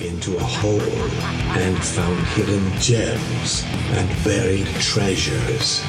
into a hole and found hidden gems and buried treasures.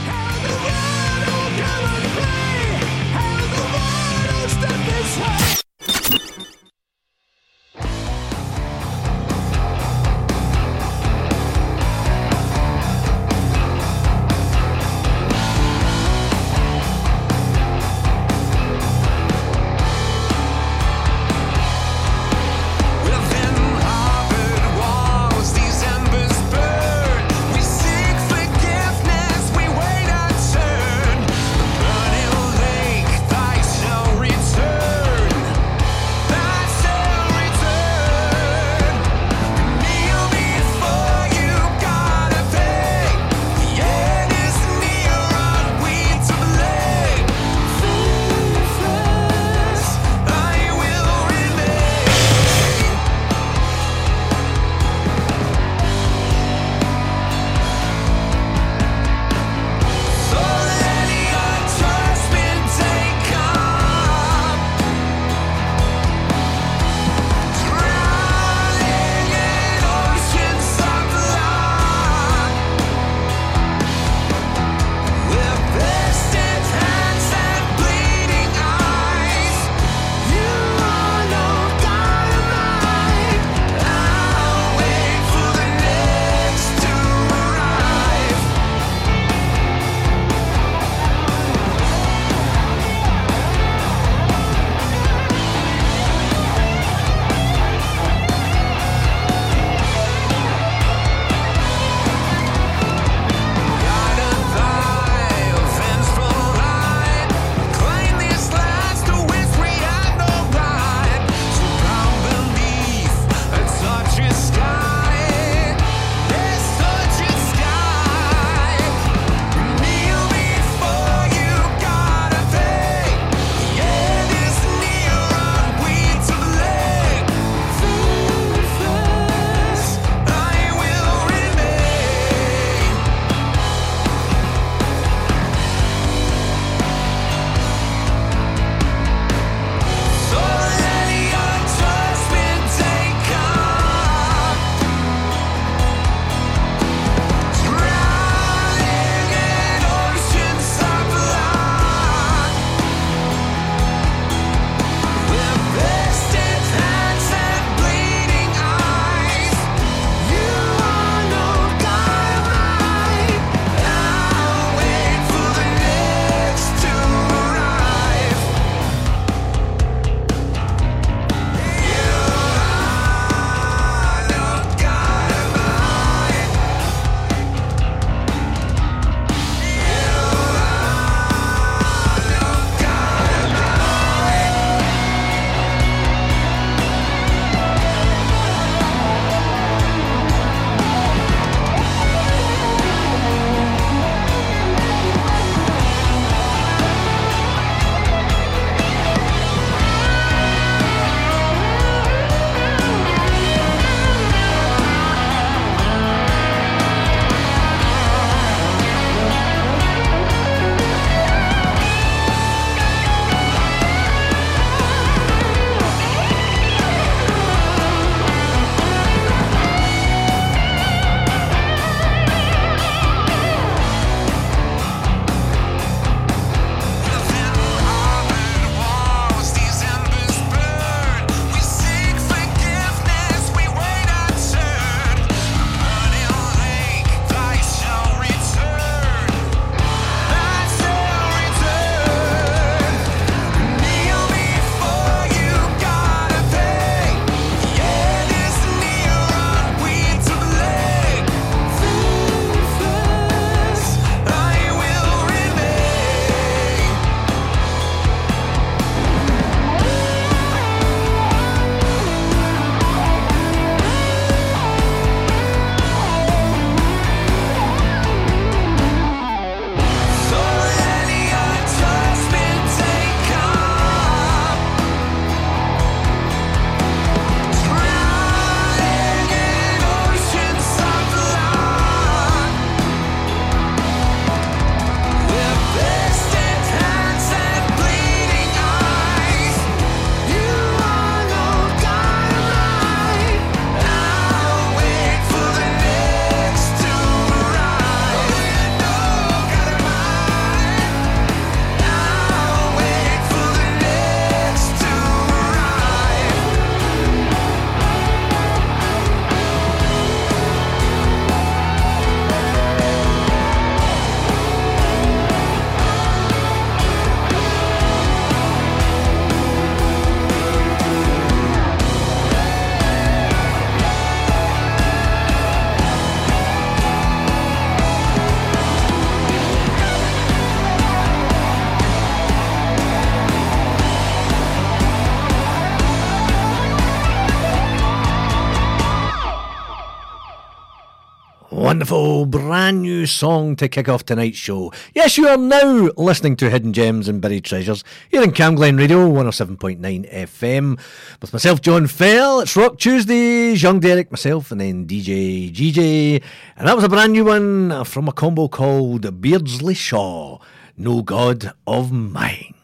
Wonderful brand new song to kick off tonight's show. Yes, you are now listening to Hidden Gems and Buried Treasures here in Camglen Radio 107.9 FM with myself, John Fell. It's Rock Tuesdays, Young Derek, myself, and then DJ GJ. And that was a brand new one from a combo called Beardsley Shaw, No God of Mine.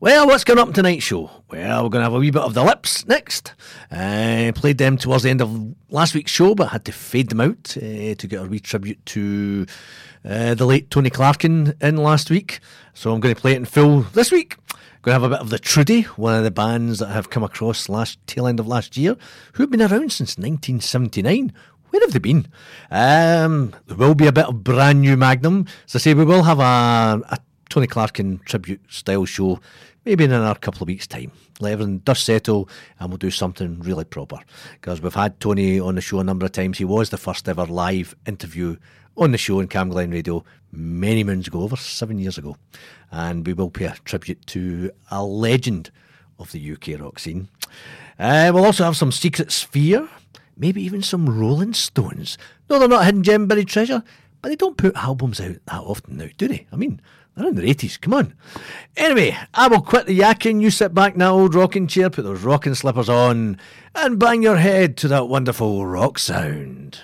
Well, what's going up in tonight's show? Well, we're going to have a wee bit of the lips next. Uh, played them towards the end of last week's show, but had to fade them out uh, to get a wee tribute to uh, the late Tony Clarkin in last week. So I'm going to play it in full this week. Going to have a bit of the Trudy, one of the bands that have come across last tail end of last year, who've been around since 1979. Where have they been? Um, there will be a bit of brand new Magnum. As I say, we will have a, a Tony Clarkin tribute style show maybe in another couple of weeks' time. Let everything dust settle and we'll do something really proper. Because we've had Tony on the show a number of times. He was the first ever live interview on the show in Camglen Radio many moons ago, over seven years ago. And we will pay a tribute to a legend of the UK rock scene. Uh, we'll also have some Secret Sphere, maybe even some Rolling Stones. No, they're not Hidden Gem Buried Treasure, but they don't put albums out that often now, do they? I mean, they're in their 80s, come on. Anyway, I will quit the yakking. You sit back in that old rocking chair, put those rocking slippers on, and bang your head to that wonderful rock sound.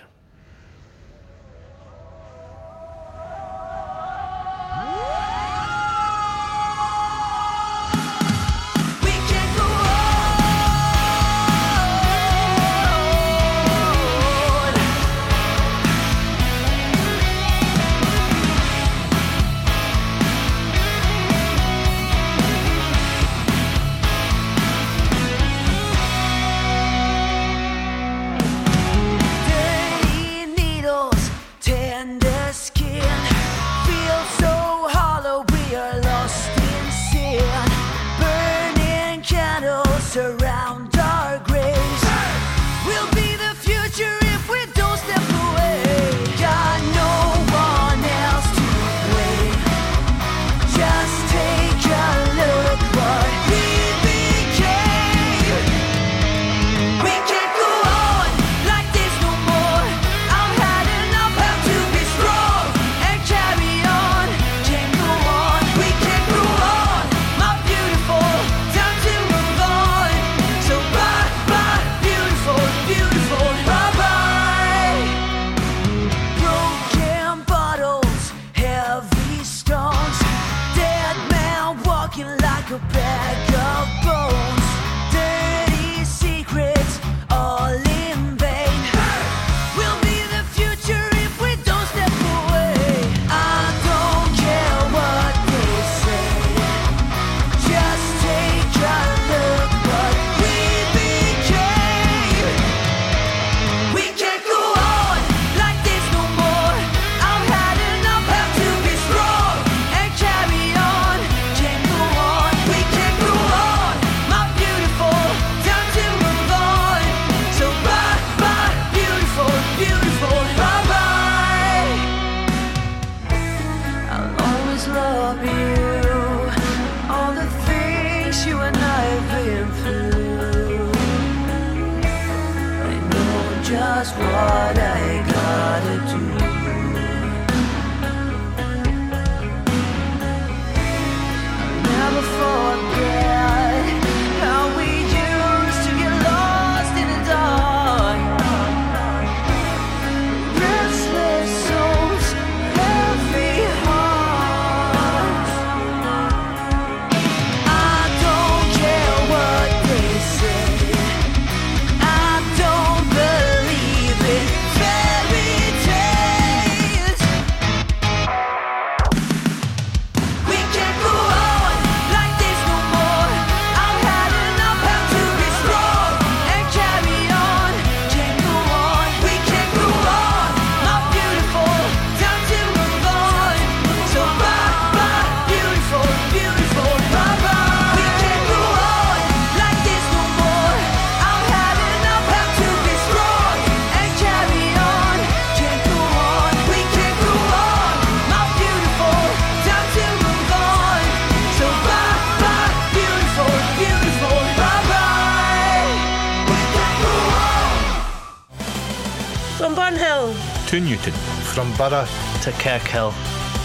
To to Newton. From Burgh to Kirkhill.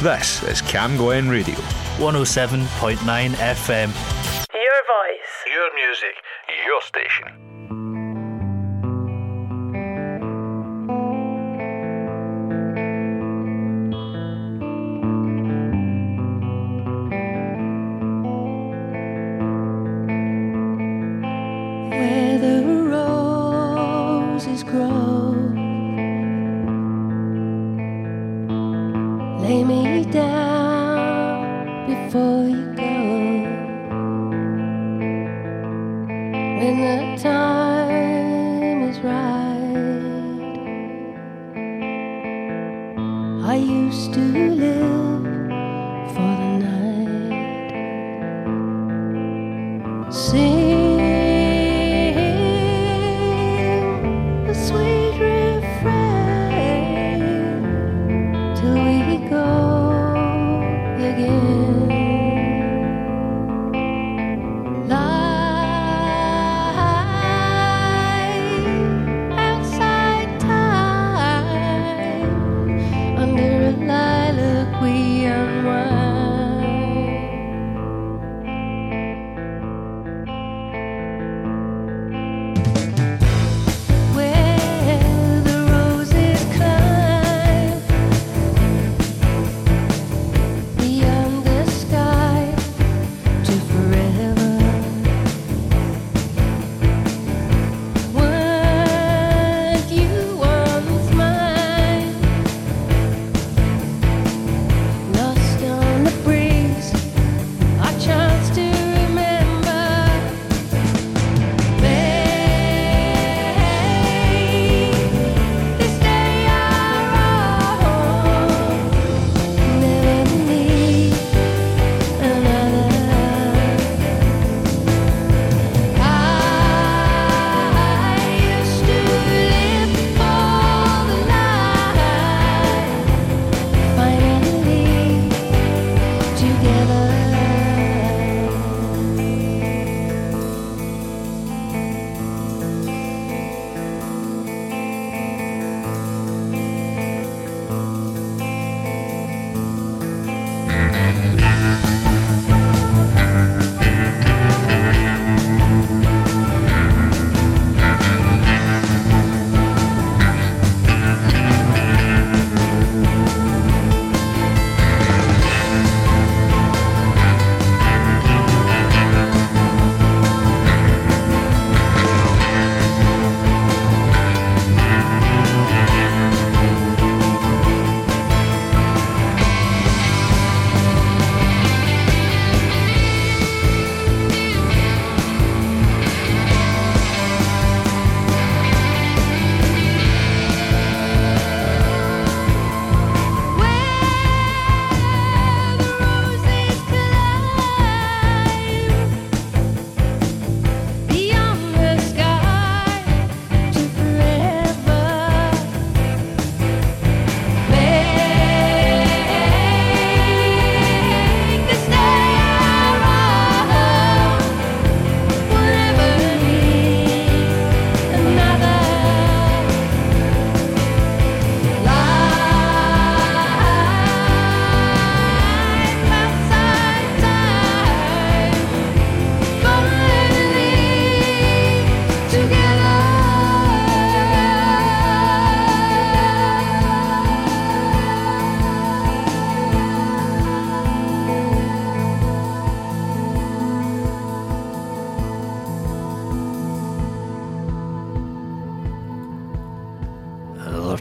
This is Cam Glen Radio. 107.9 FM. Your voice. Your music. Your station.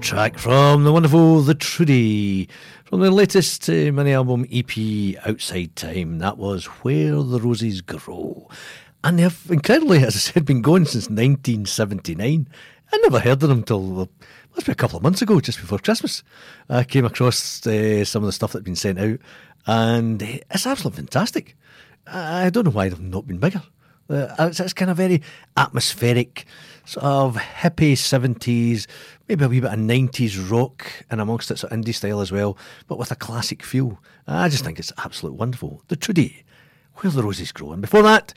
Track from the wonderful The Trudy from their latest uh, mini album EP Outside Time. That was Where the Roses Grow. And they have incredibly, as I said, been going since 1979. I never heard of them till must be a couple of months ago, just before Christmas. I came across uh, some of the stuff that's been sent out, and uh, it's absolutely fantastic. I don't know why they've not been bigger. Uh, it's, it's kind of very atmospheric, sort of hippie 70s, maybe a wee bit of 90s rock and amongst it, sort of indie style as well, but with a classic feel. I just think it's absolutely wonderful. The Trudy, Where the Roses Grow. And before that,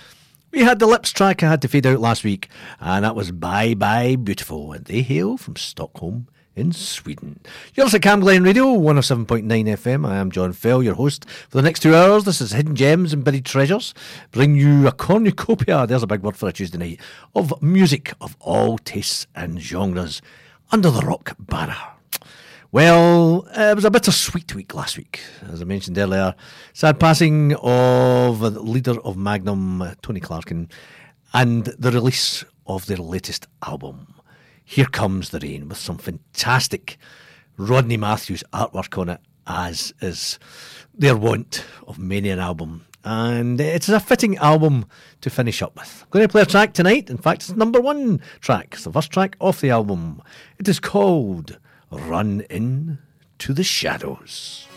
we had the Lips track I had to fade out last week, and that was Bye Bye Beautiful, and they hail from Stockholm, in Sweden. You're listening to Cam Glen Radio, 107.9 FM. I am John Fell, your host for the next two hours. This is Hidden Gems and Buried Treasures. Bring you a cornucopia, there's a big word for a Tuesday night, of music of all tastes and genres under the rock banner. Well, it was a bittersweet week last week, as I mentioned earlier. Sad passing of the leader of Magnum, Tony Clarkin, and the release of their latest album. Here Comes the Rain with some fantastic Rodney Matthews artwork on it, as is their wont of many an album. And it's a fitting album to finish up with. I'm going to play a track tonight. In fact, it's number one track. It's the first track off the album. It is called Run In to the Shadows.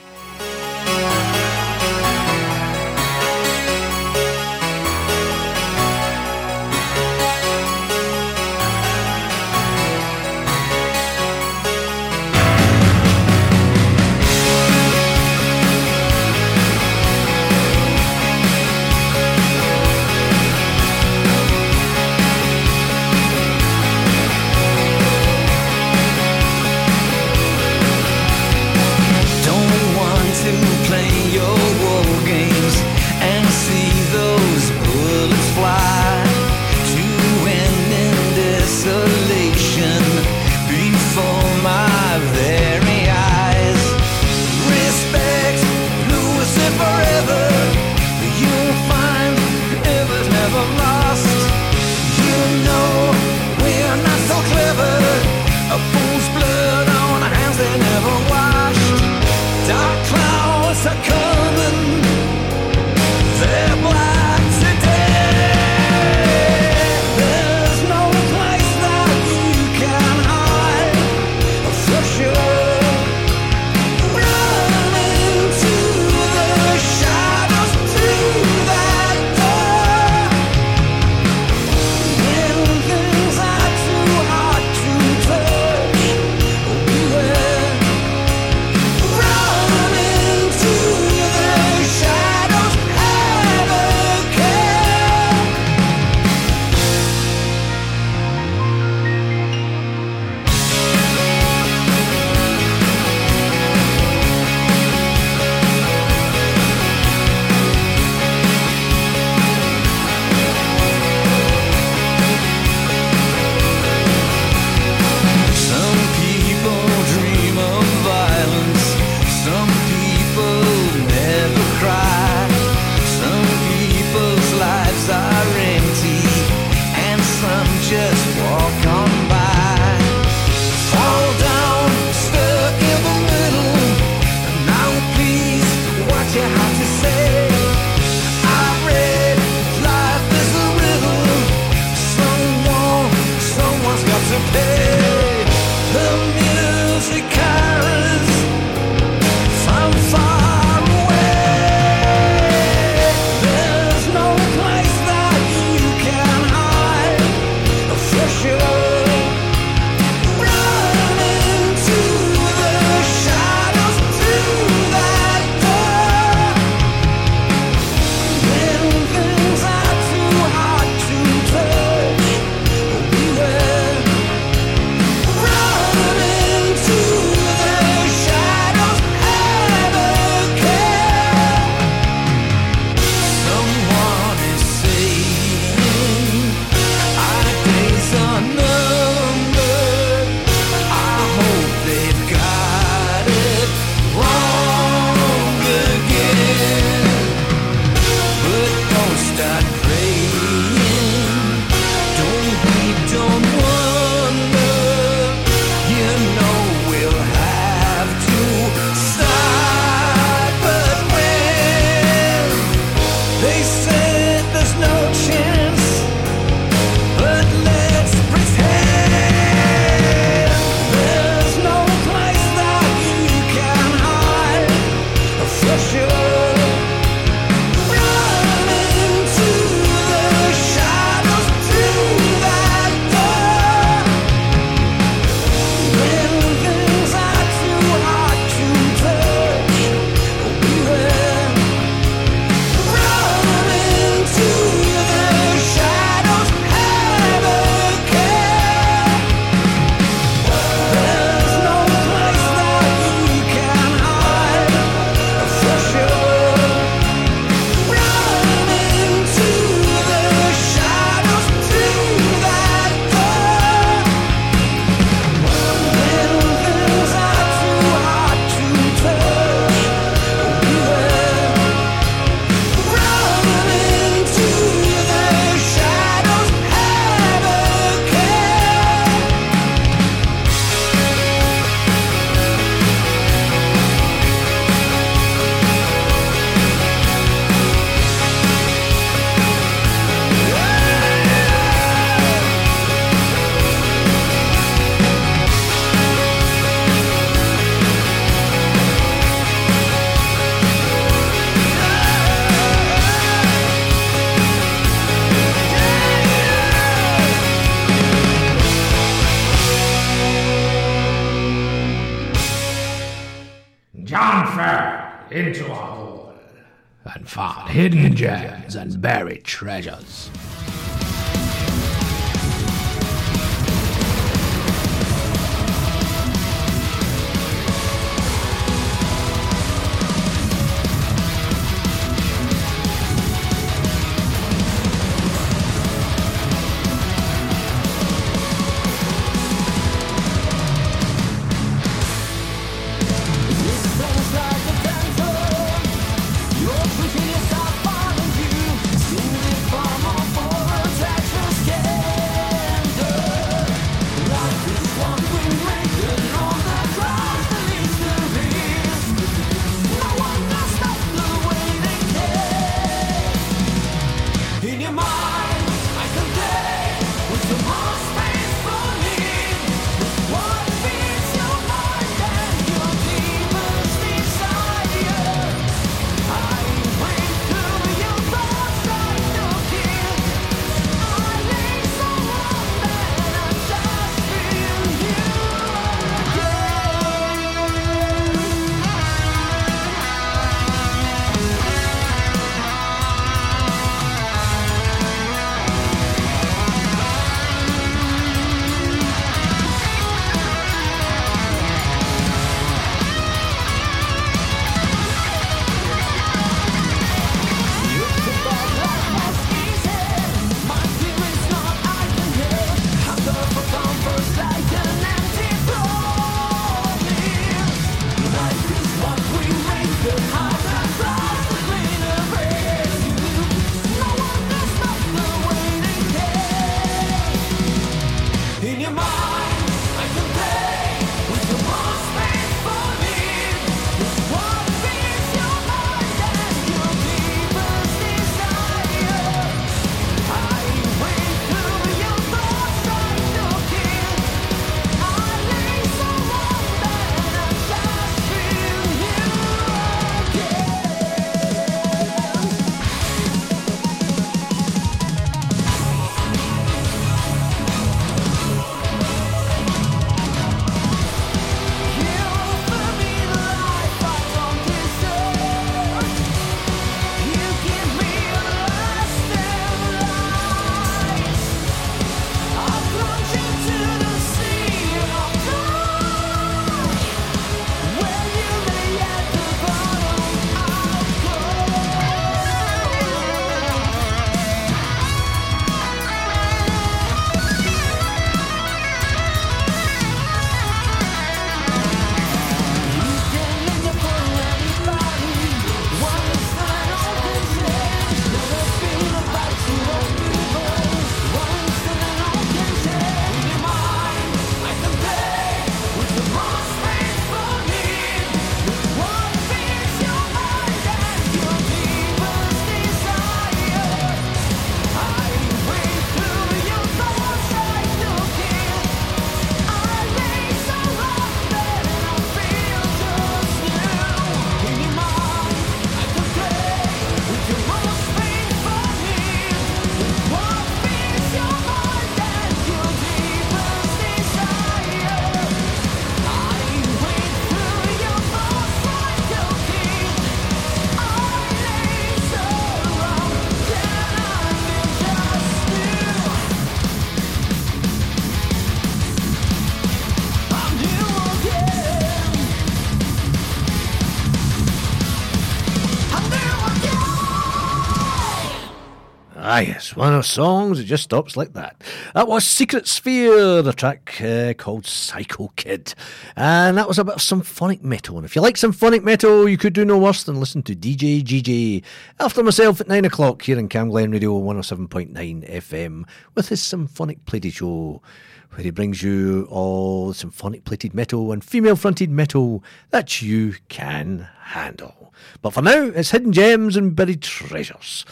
Ah, yes, one of those songs that just stops like that. That was Secret Sphere, the track uh, called Psycho Kid. And that was a bit of symphonic metal. And if you like symphonic metal, you could do no worse than listen to DJ GJ after myself at 9 o'clock here in Cam Glen Radio 107.9 FM with his symphonic play show where he brings you all the symphonic plated metal and female fronted metal that you can handle. But for now, it's hidden gems and buried treasures.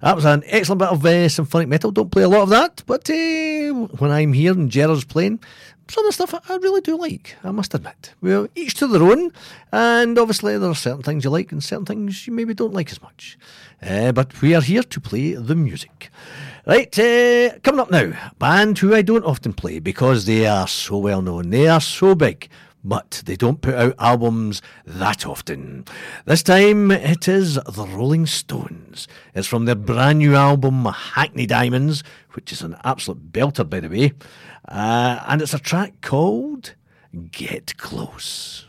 That was an excellent bit of uh, symphonic metal. Don't play a lot of that, but uh, when I'm here and Gerard's playing, some of the stuff I really do like, I must admit. Well, each to their own, and obviously there are certain things you like and certain things you maybe don't like as much. Uh, but we are here to play the music. Right, uh, coming up now, band who I don't often play because they are so well known, they are so big but they don't put out albums that often. This time it is the Rolling Stones. It's from their brand new album Hackney Diamonds, which is an absolute belter, by the way, uh, and it's a track called Get Close.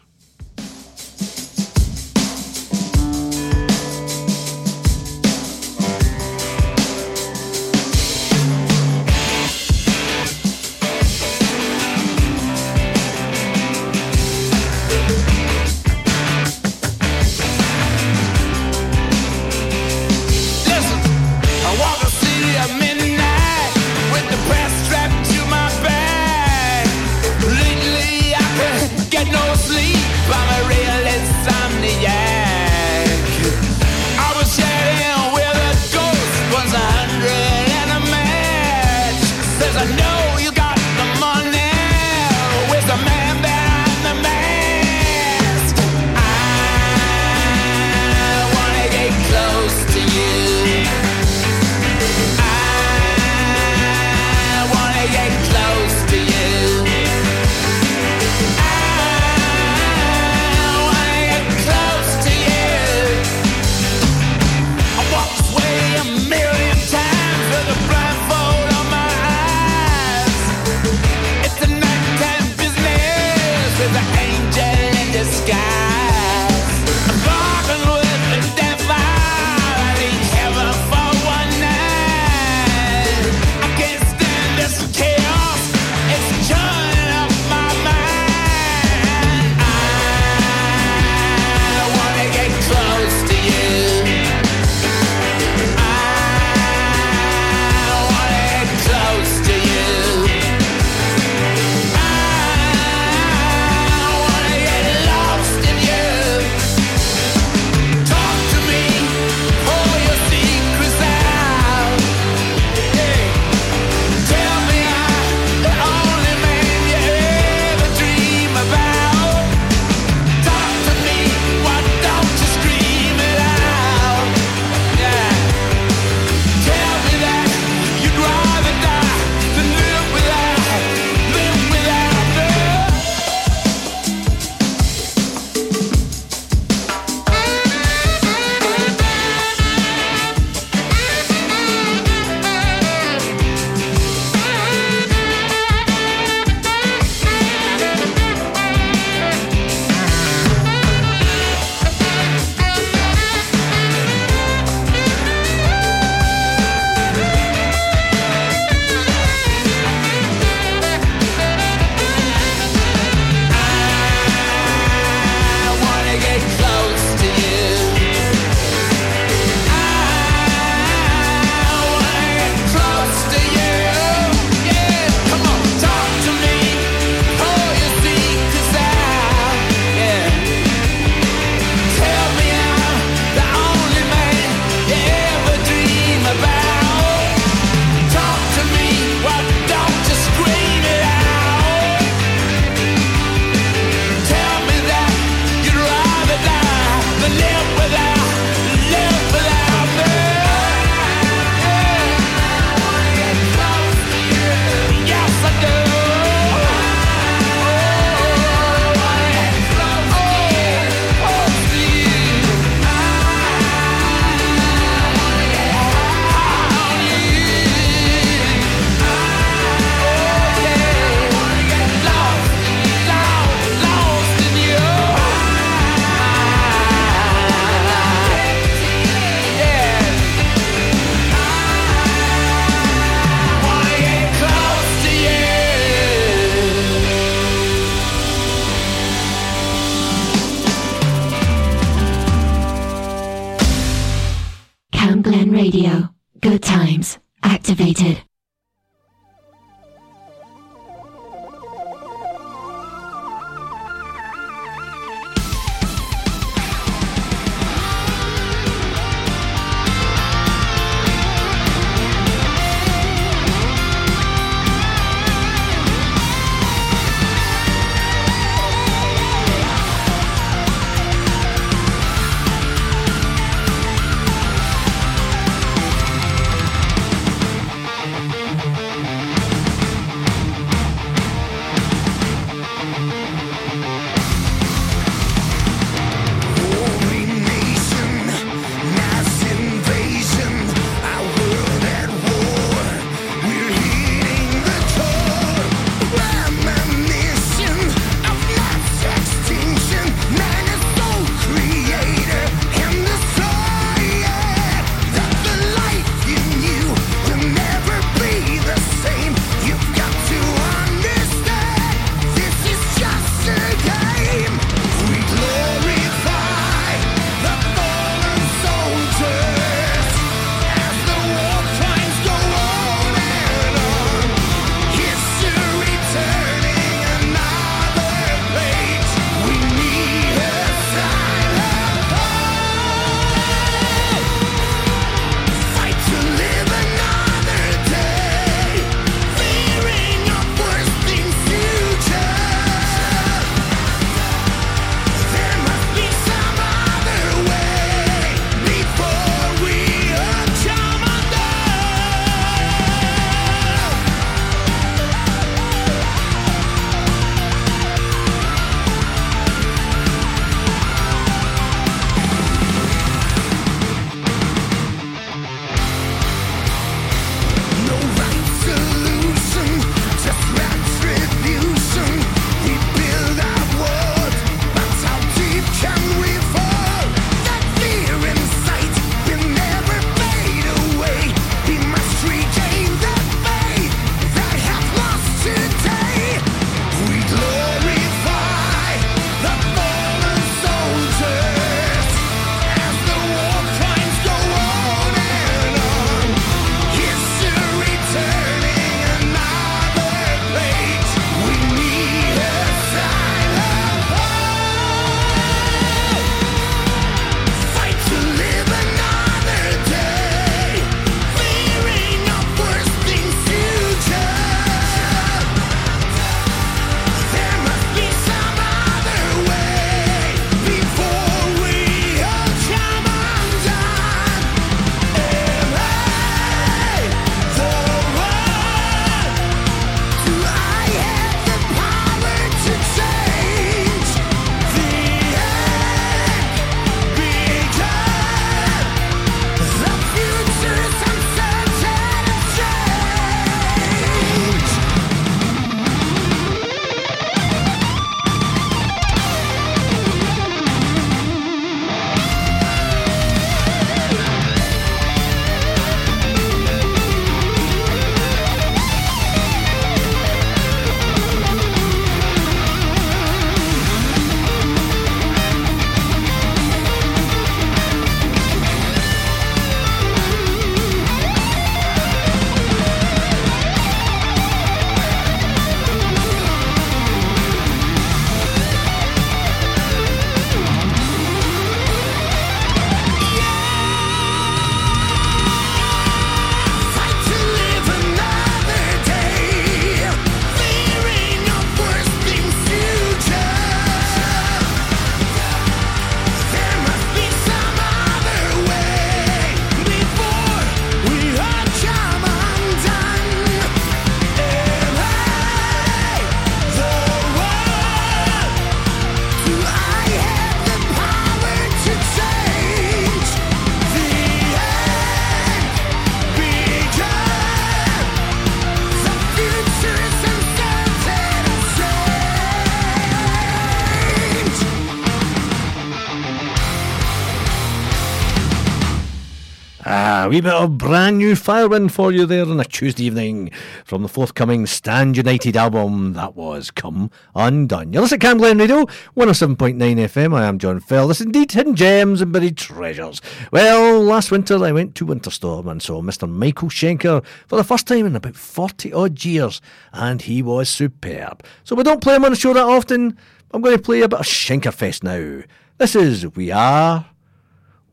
A wee bit of brand new Firewind for you there on a Tuesday evening from the forthcoming Stand United album that was Come Undone. You're listening to Cam Glen Radio, 107.9 FM. I am John Fell. This indeed Hidden Gems and Buried Treasures. Well, last winter I went to Winterstorm and saw Mr. Michael Schenker for the first time in about 40 odd years, and he was superb. So we don't play him on the show that often. I'm going to play a bit of Schenkerfest now. This is We Are,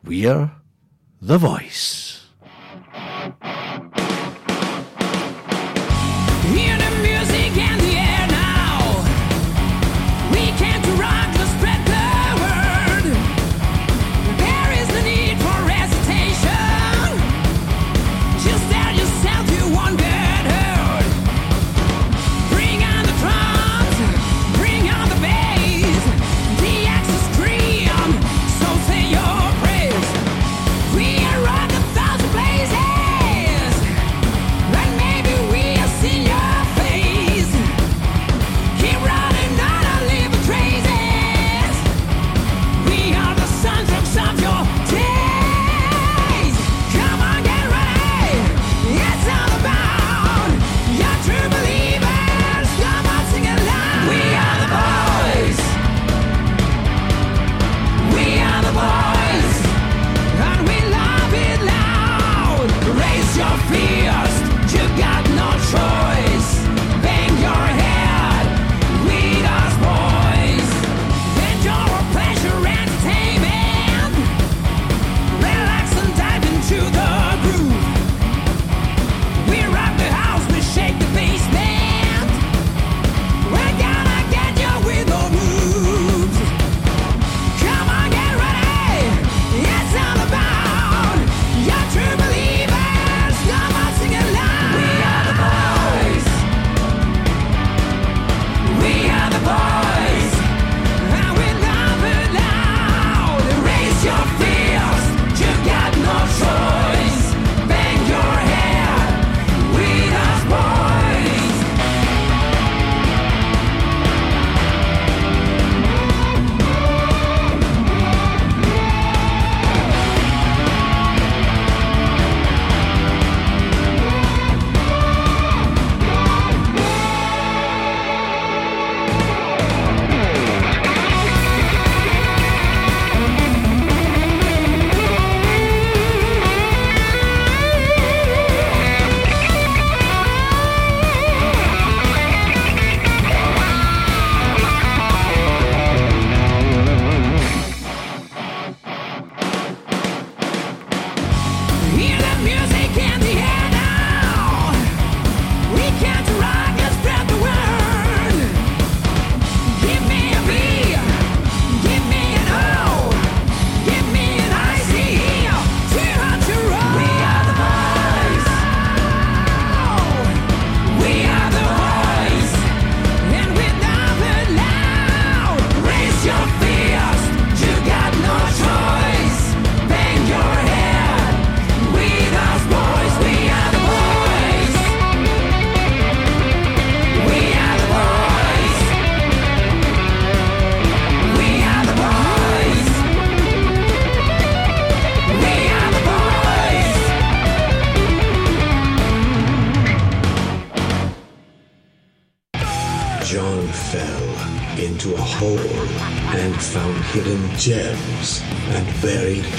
We're the Voice. Thank you.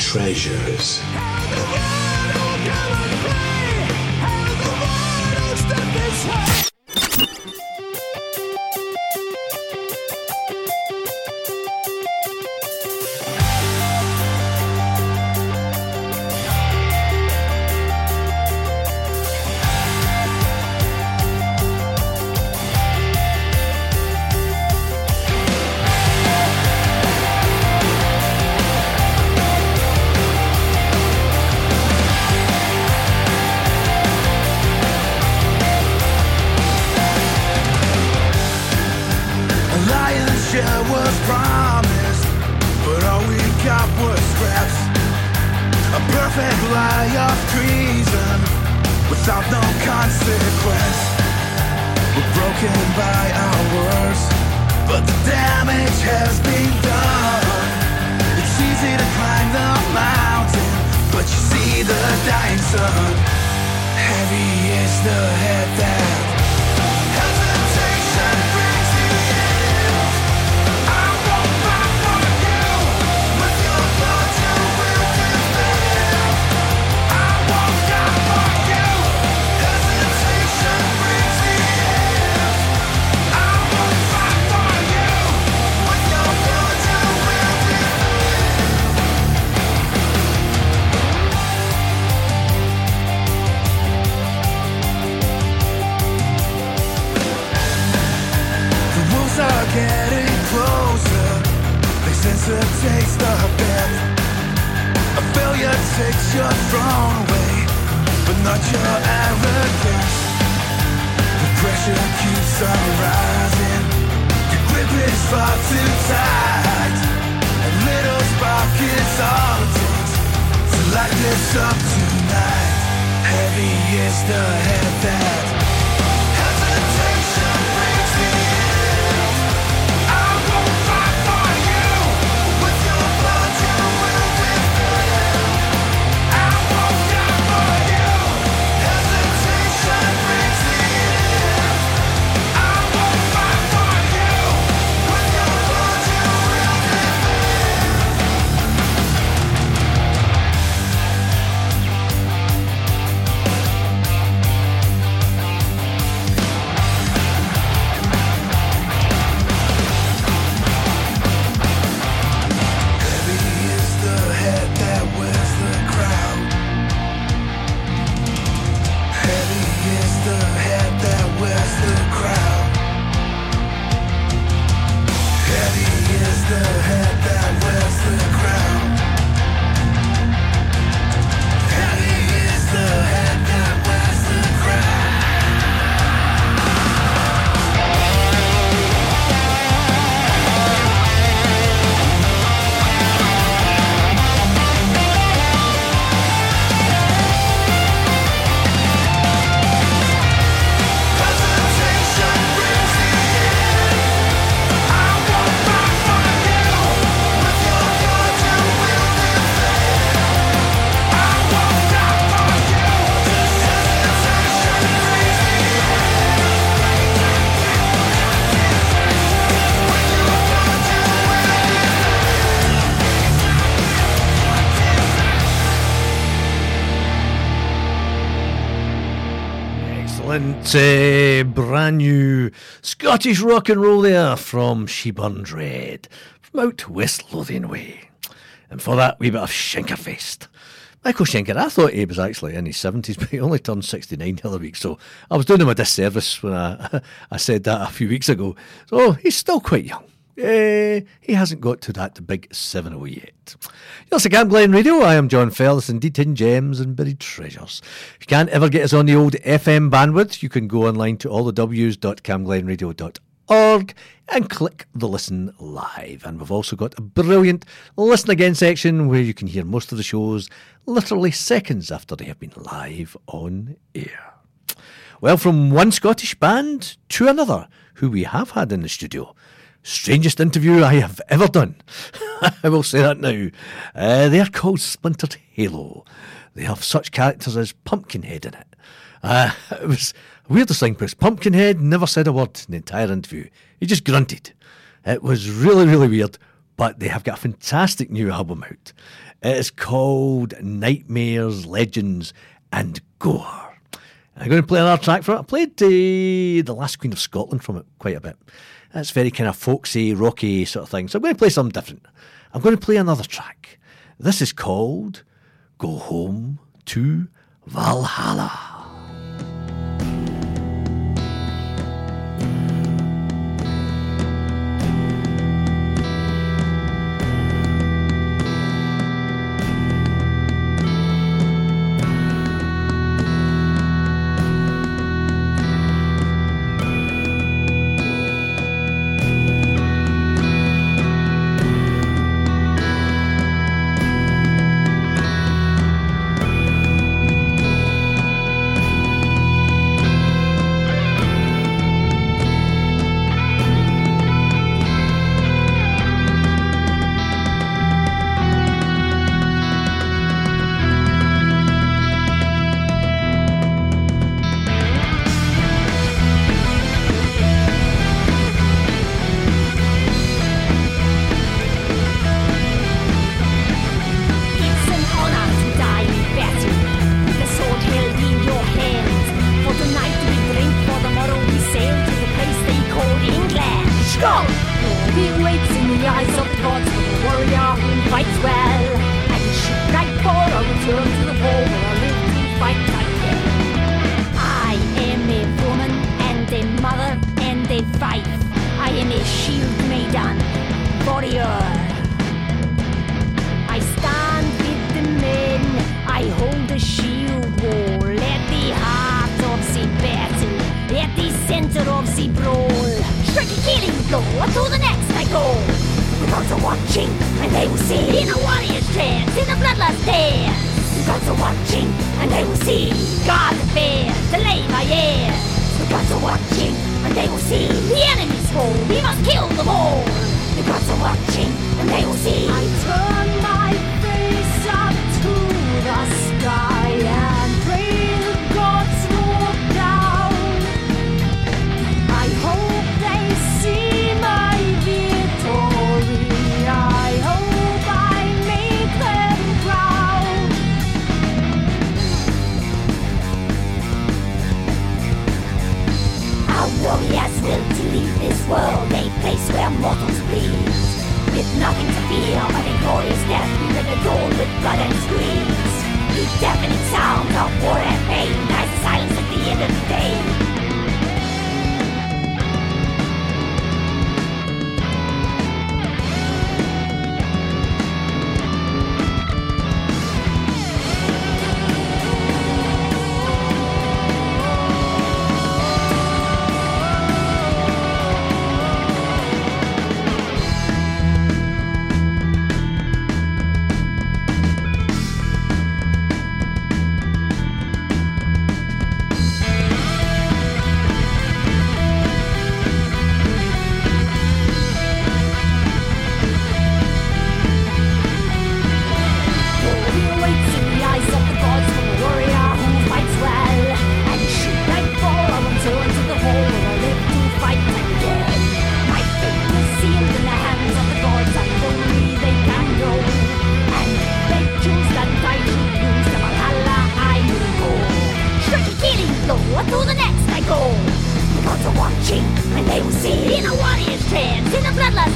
treasures. Uh, brand new Scottish rock and roll there from She Burns Red from out West Lothian Way. And for that, we bit of Schenkerfest. Michael Schenker, I thought he was actually in his 70s, but he only turned 69 the other week, so I was doing him a disservice when I, I said that a few weeks ago. So he's still quite young. Eh, he hasn't got to that big 70 yet. You're listening to Glen Radio. I am John Fell. This is indeed Hidden Gems and Buried Treasures. If you can't ever get us on the old FM bandwidth, you can go online to allthews.camglenradio.org and click the listen live. And we've also got a brilliant listen again section where you can hear most of the shows literally seconds after they have been live on air. Well, from one Scottish band to another, who we have had in the studio. Strangest interview I have ever done. I will say that now. Uh, they are called Splintered Halo. They have such characters as Pumpkinhead in it. Uh, it was the weirdest thing because Pumpkinhead never said a word in the entire interview. He just grunted. It was really, really weird, but they have got a fantastic new album out. It is called Nightmares, Legends, and Gore. I'm going to play another track from it. I played uh, The Last Queen of Scotland from it quite a bit. That's very kind of folksy, rocky sort of thing. So I'm going to play something different. I'm going to play another track. This is called Go Home to Valhalla.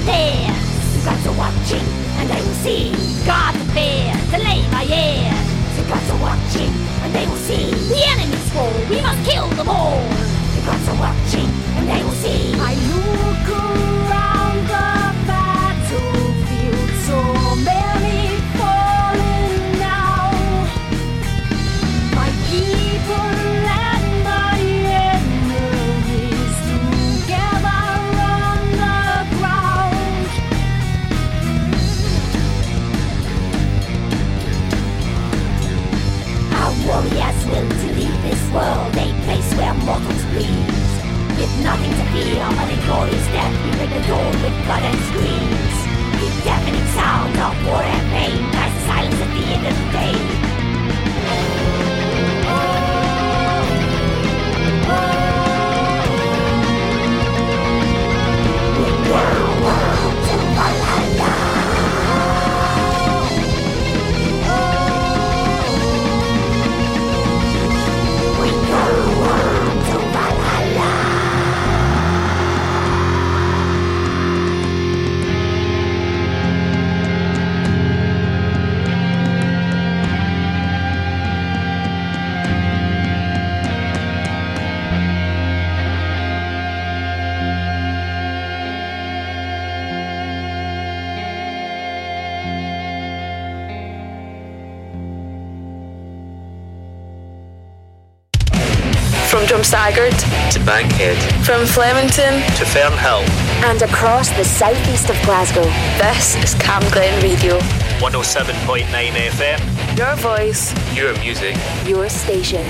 fear. The gods are watching and they will see. God the fear to lay my ear. The gods are watching and they will see. The enemies fall, we must kill them all. The gods are watching and they will see. I look good. With nothing to fear but a glorious death We break the dawn with blood and screams. The deafening sound of war and pain. Lies the silence at the end of the day. From Drumsagard to Bankhead, from Flemington to Fernhill, and across the southeast of Glasgow. This is Cam Glen Radio. 107.9 FM. Your voice, your music, your station.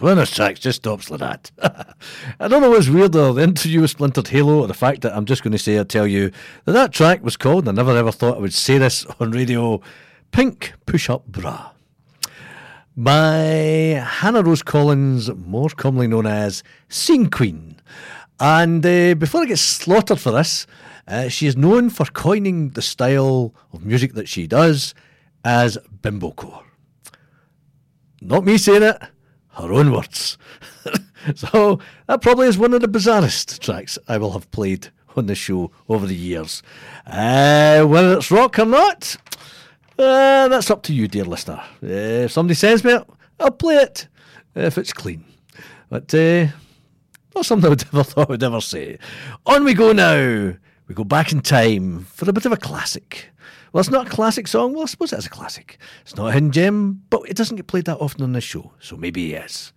Of those tracks just stops like that. I don't know what's weirder, the interview with Splintered Halo or the fact that I'm just going to say, I'll tell you, that that track was called, and I never ever thought I would say this on radio, Pink Push Up Bra. By Hannah Rose Collins, more commonly known as Scene Queen. And uh, before I get slaughtered for this, uh, she is known for coining the style of music that she does as bimbocore. Not me saying it, her own words. so that probably is one of the bizarrest tracks I will have played on the show over the years. Uh, whether it's rock or not, uh, that's up to you, dear listener. Uh, if somebody sends me it, I'll play it if it's clean. But uh, not something I would ever thought I would ever say. On we go now. We go back in time for a bit of a classic. Well, it's not a classic song. Well, I suppose it is a classic. It's not a hidden gem, but it doesn't get played that often on this show, so maybe he is.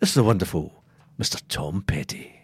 This is the wonderful Mr. Tom Petty.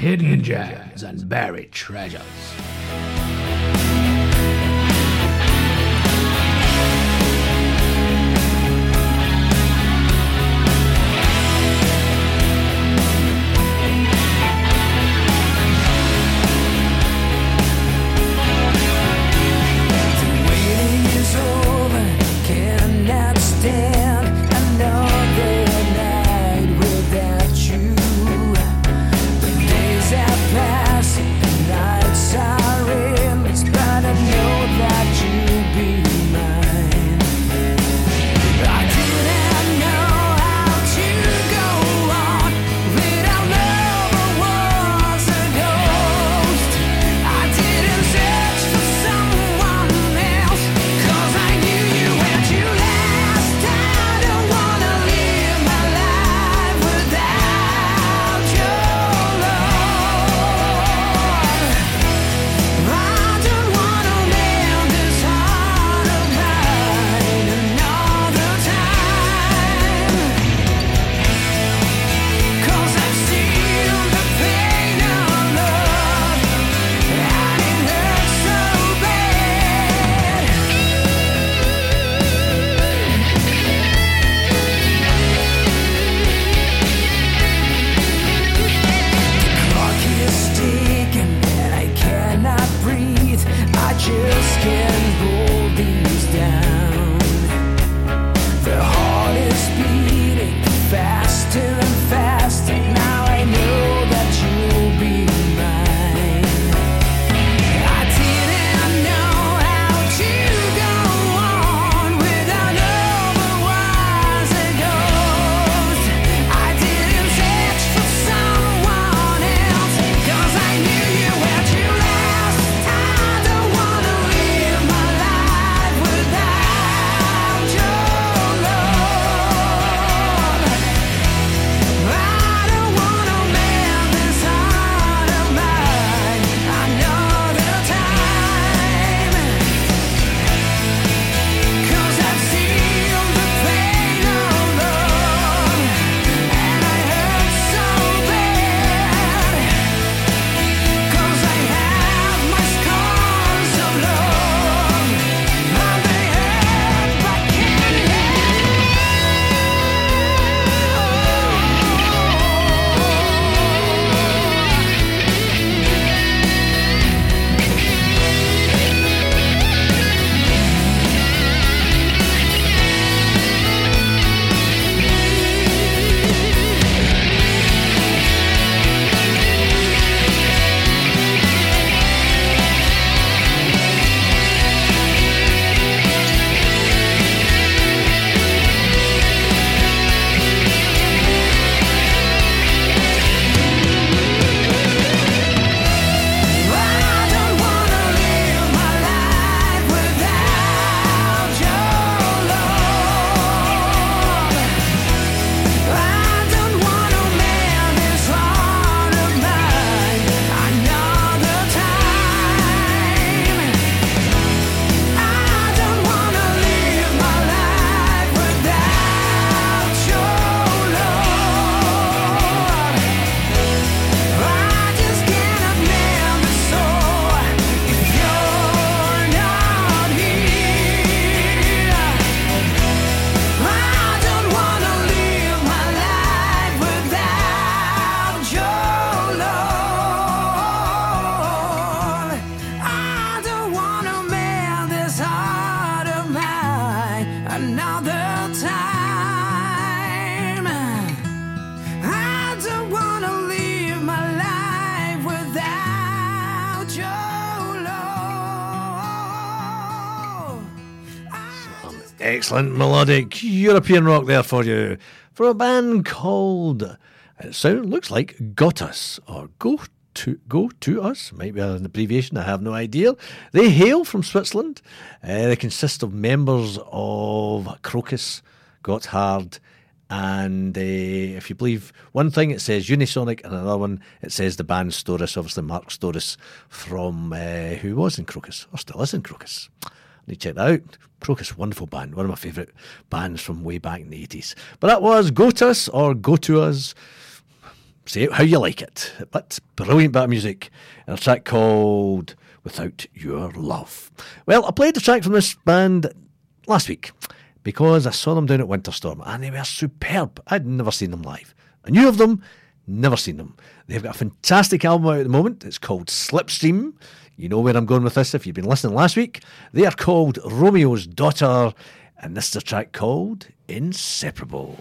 Hidden gems and buried treasures. Excellent melodic European rock there for you. For a band called, it sound, looks like Got Us, or Go to Go to Us, might be an abbreviation, I have no idea. They hail from Switzerland. Uh, they consist of members of Krokus, Gotthard, and uh, if you believe one thing, it says Unisonic, and another one, it says the band Storace, obviously Marc Storace from uh, who was in Krokus, or still is in Krokus. To check that out. Krokus, wonderful band, one of my favourite bands from way back in the 80s. But that was Go to Us or Go to Us. Say it how you like it. But brilliant bit of music. And a track called Without Your Love. Well, I played the track from this band last week because I saw them down at Winterstorm and they were superb. I'd never seen them live. I knew of them, never seen them. They've got a fantastic album out at the moment. It's called Slipstream. You know where I'm going with this if you've been listening last week. They are called Romeo's Daughter, and this is a track called Inseparable.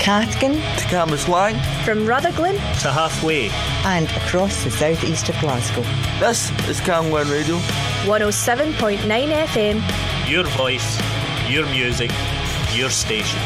Cathkin to Cambuslang, from Rutherglen to halfway, and across the southeast of Glasgow. This is Camglen Radio 107.9 FM. Your voice, your music, your station.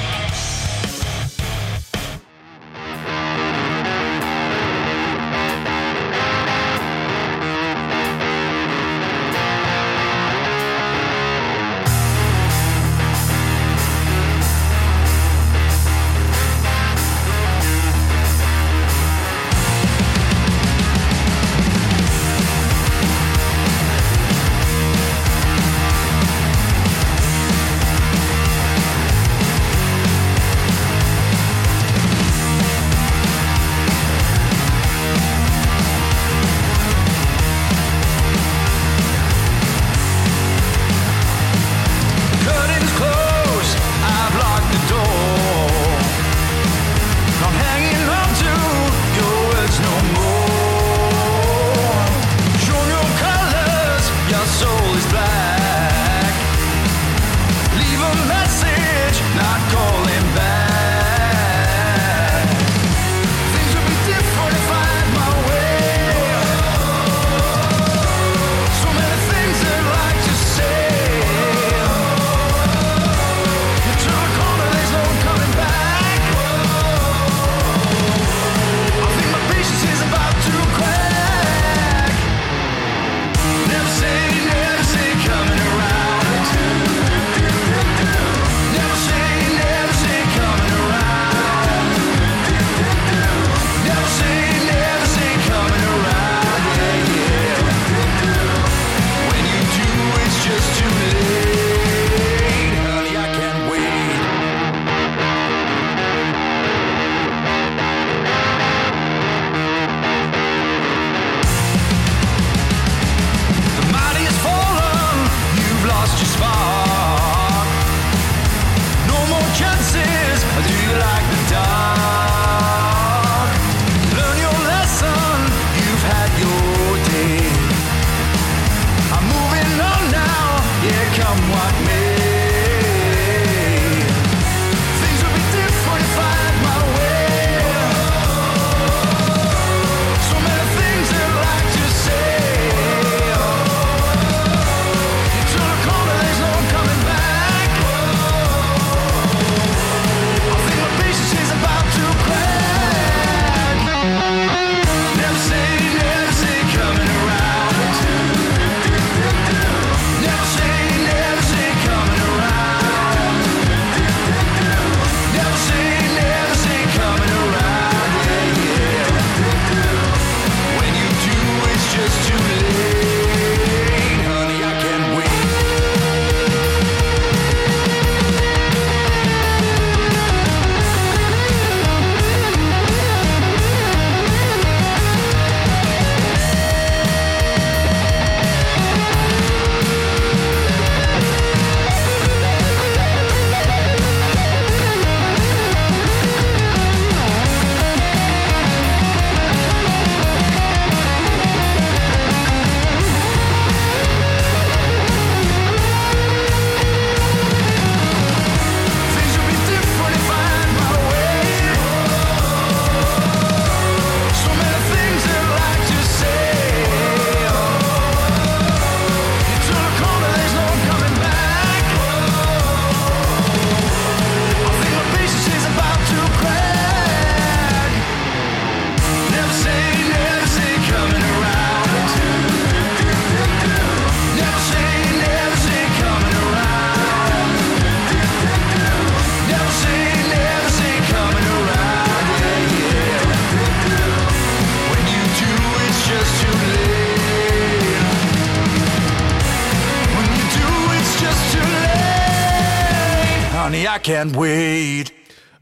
can't wait.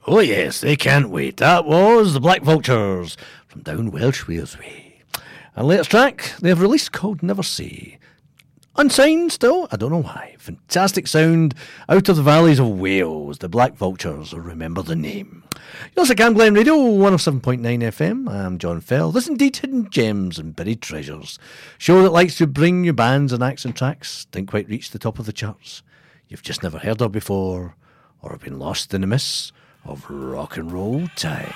Oh, yes, they can't wait. That was the Black Vultures from down Welsh Wales Way. And latest track, they have released called Never See. Unsigned still, I don't know why. Fantastic sound out of the valleys of Wales. The Black Vultures, remember the name. You're listening to Camglen Radio, 107.9 FM. I'm John Fell. This is indeed Hidden Gems and Buried Treasures. Show that likes to bring you bands and acts and tracks, didn't quite reach the top of the charts. You've just never heard of before or have been lost in the mists of rock and roll time.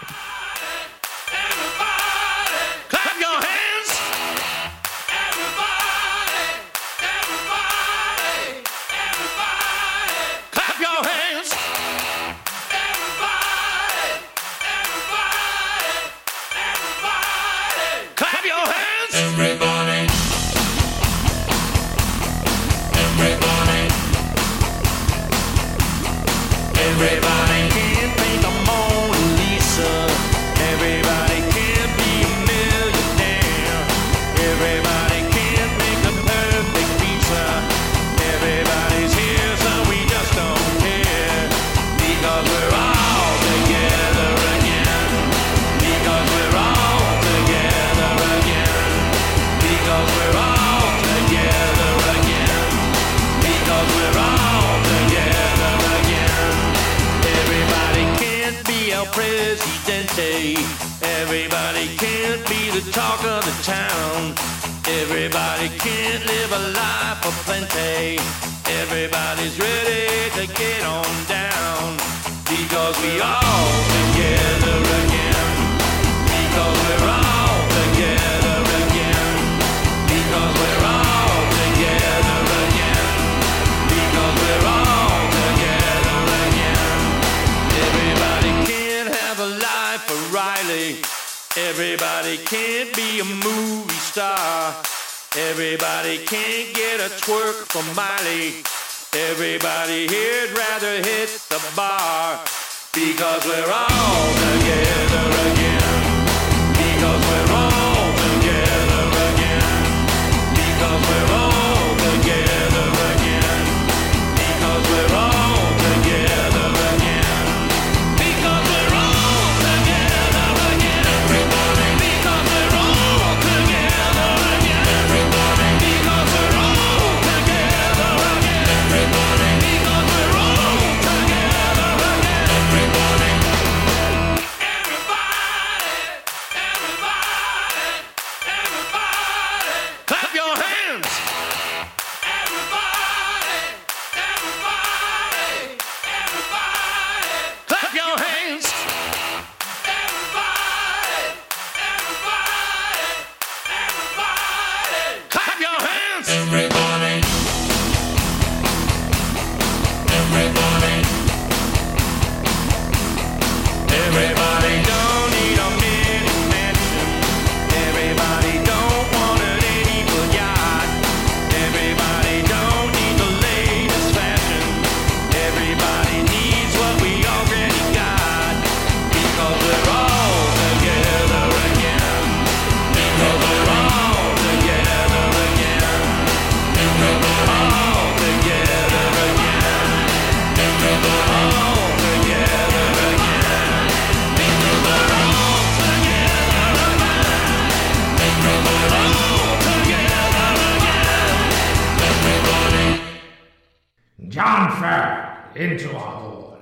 John fell into a hole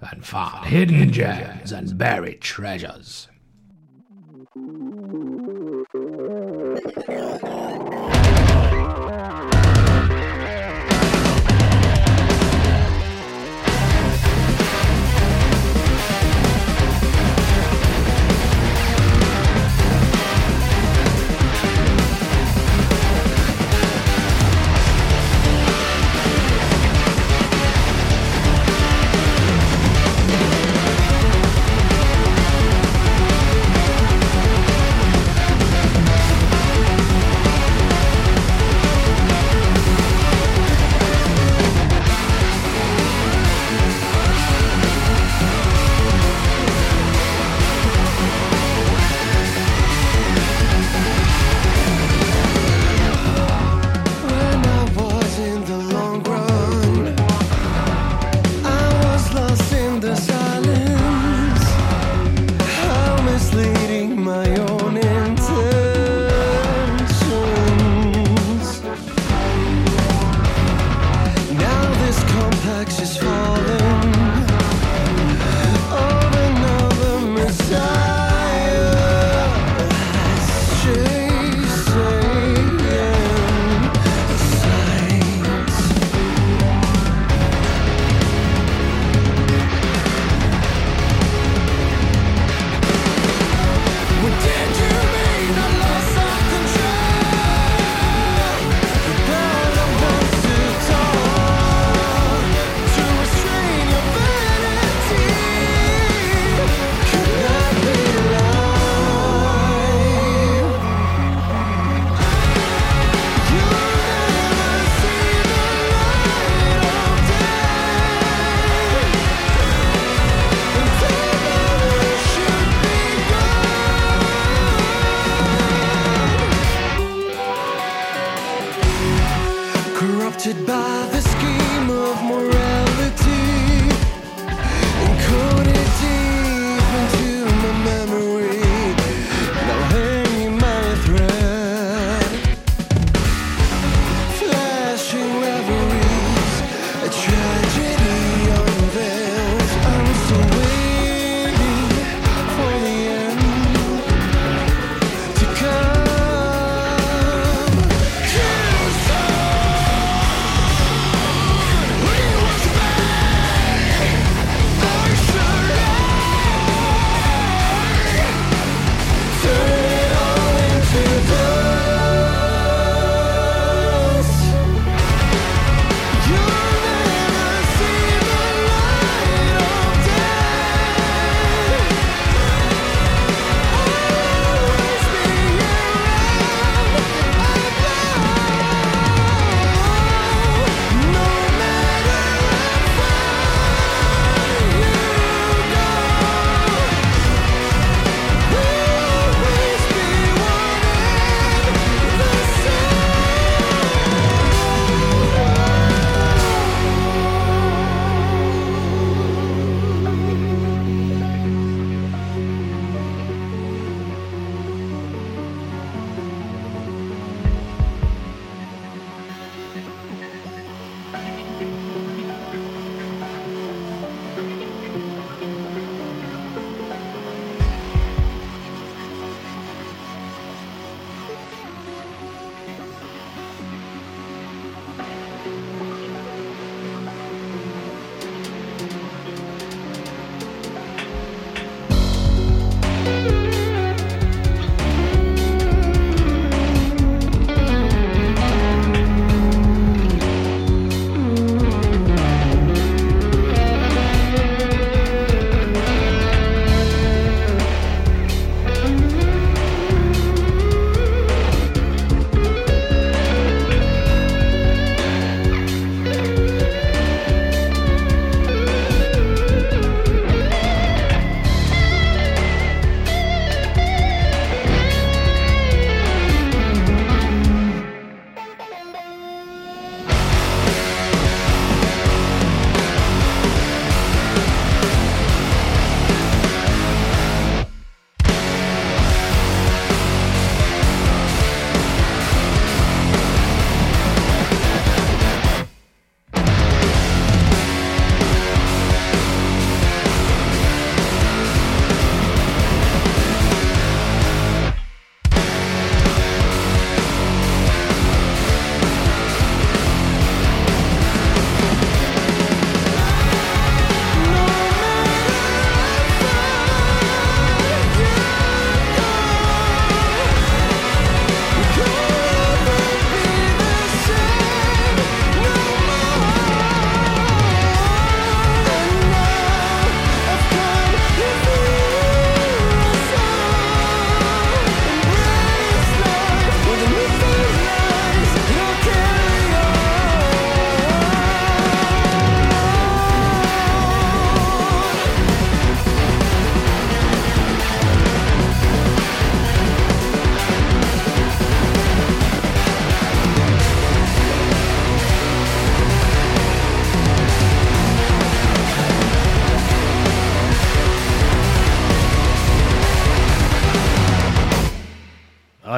and found hidden gems and buried treasures.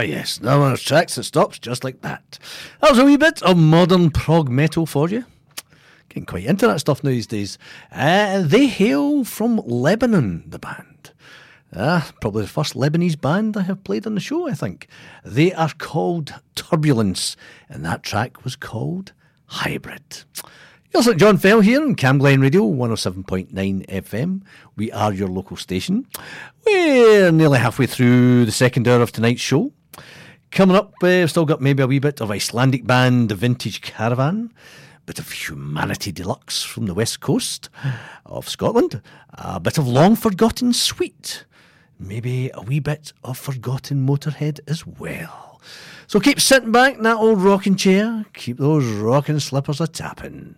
Ah, yes, another one tracks that stops just like that. That was a wee bit of modern prog metal for you. Getting quite into that stuff these days. Uh, they hail from Lebanon, the band. Ah, probably the first Lebanese band I have played on the show, I think. They are called Turbulence, and that track was called Hybrid. You're listening John Fell here on Camglen Radio 107.9 FM. We are your local station. We're nearly halfway through the second hour of tonight's show. Coming up, uh, we've still got maybe a wee bit of Icelandic band The Vintage Caravan, a bit of Humanity Deluxe from the west coast of Scotland, a bit of Long Forgotten Sweet, maybe a wee bit of Forgotten Motorhead as well. So keep sitting back in that old rocking chair, keep those rocking slippers a tapping,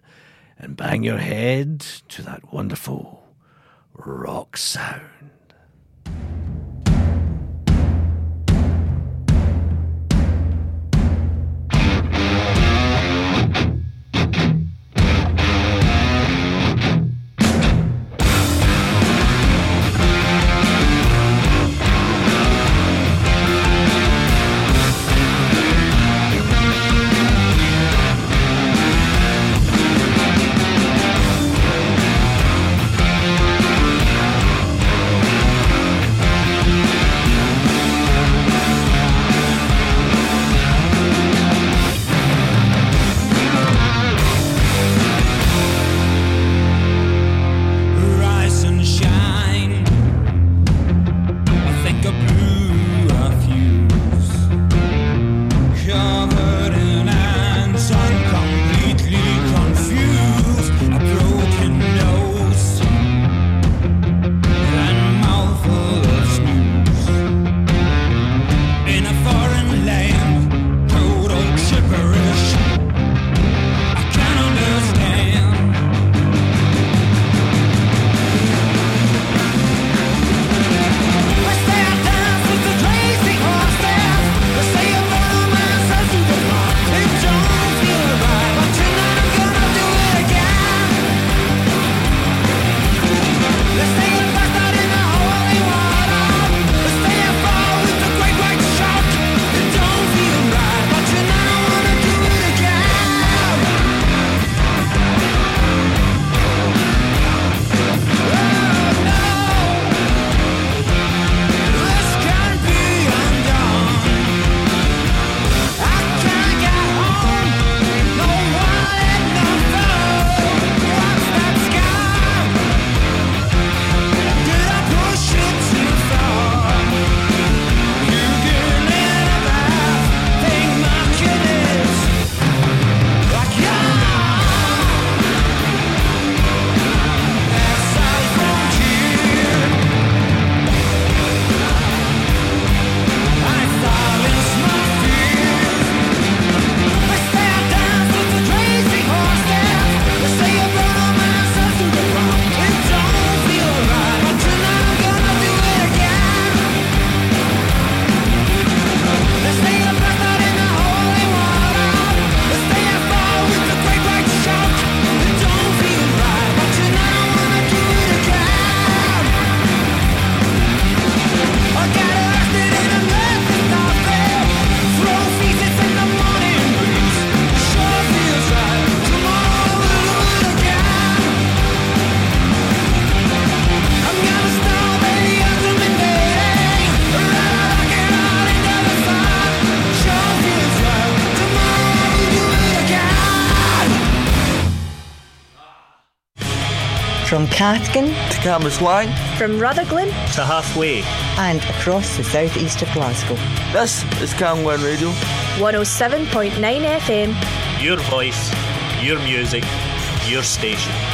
and bang your head to that wonderful rock sound. To Cambuslang, from Rutherglen to halfway, and across the southeast of Glasgow. This is Camglen Radio 107.9 FM. Your voice, your music, your station.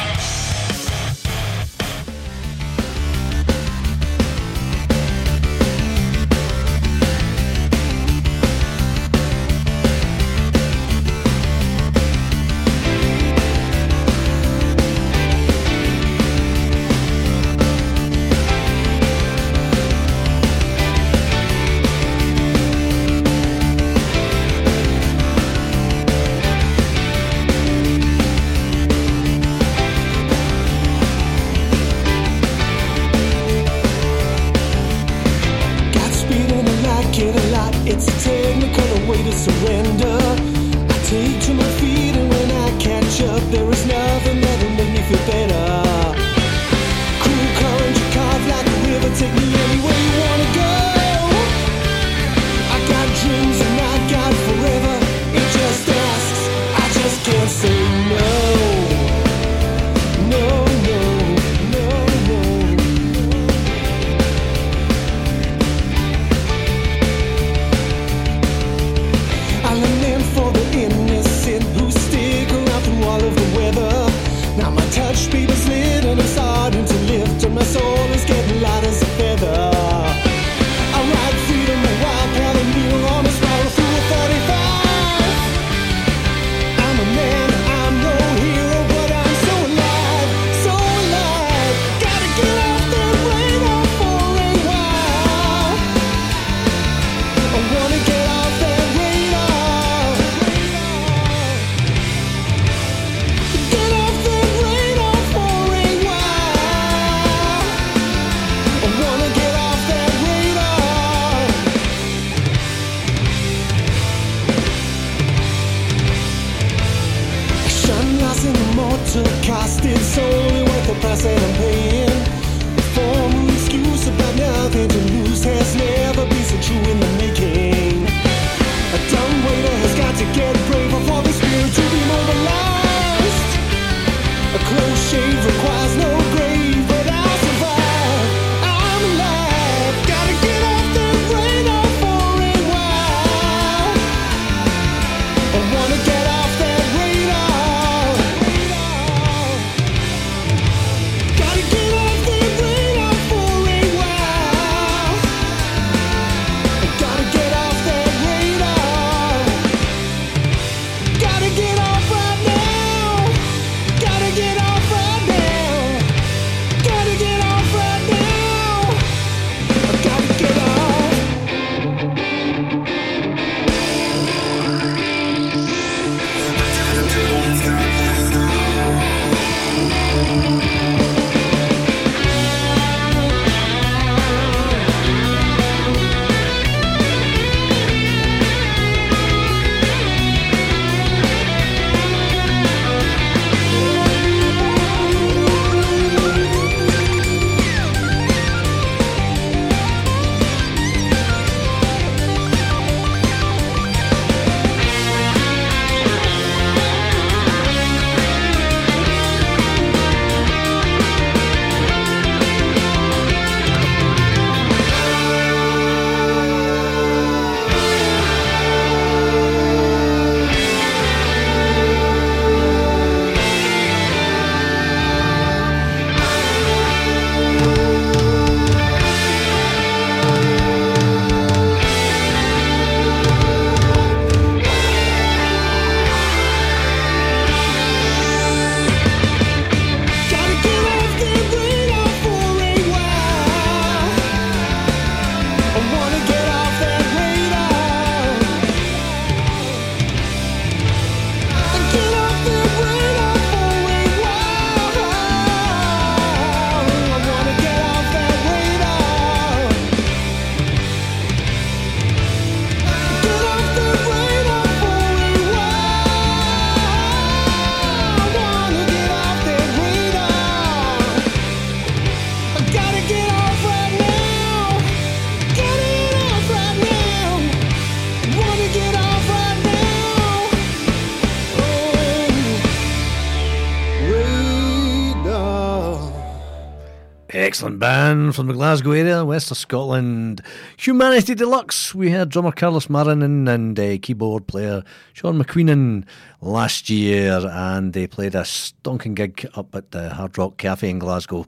Excellent band from the Glasgow area, west of Scotland. Humanity Deluxe. We had drummer Carlos Marin and uh, keyboard player Sean McQueenan last year, and they played a stonking gig up at the Hard Rock Cafe in Glasgow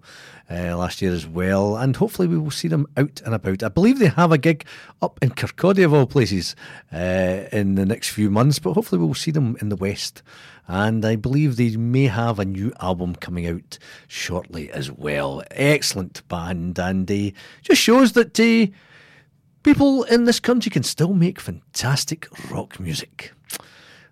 uh, last year as well. And hopefully, we will see them out and about. I believe they have a gig up in Kirkcaldy, of all places, uh, in the next few months, but hopefully, we'll see them in the west and I believe they may have a new album coming out shortly as well. Excellent band, and uh, just shows that uh, people in this country can still make fantastic rock music.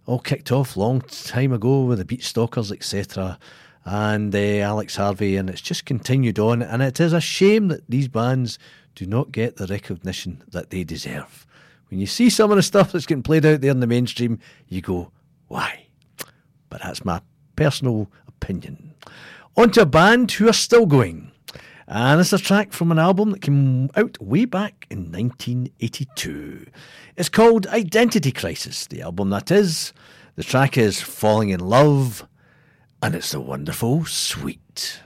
All kicked off long time ago with the Beatstalkers, etc., and uh, Alex Harvey, and it's just continued on. And it is a shame that these bands do not get the recognition that they deserve. When you see some of the stuff that's getting played out there in the mainstream, you go, why? But that's my personal opinion. On to a band who are still going. And it's a track from an album that came out way back in 1982. It's called Identity Crisis, the album that is. The track is Falling in Love, and it's the wonderful Sweet.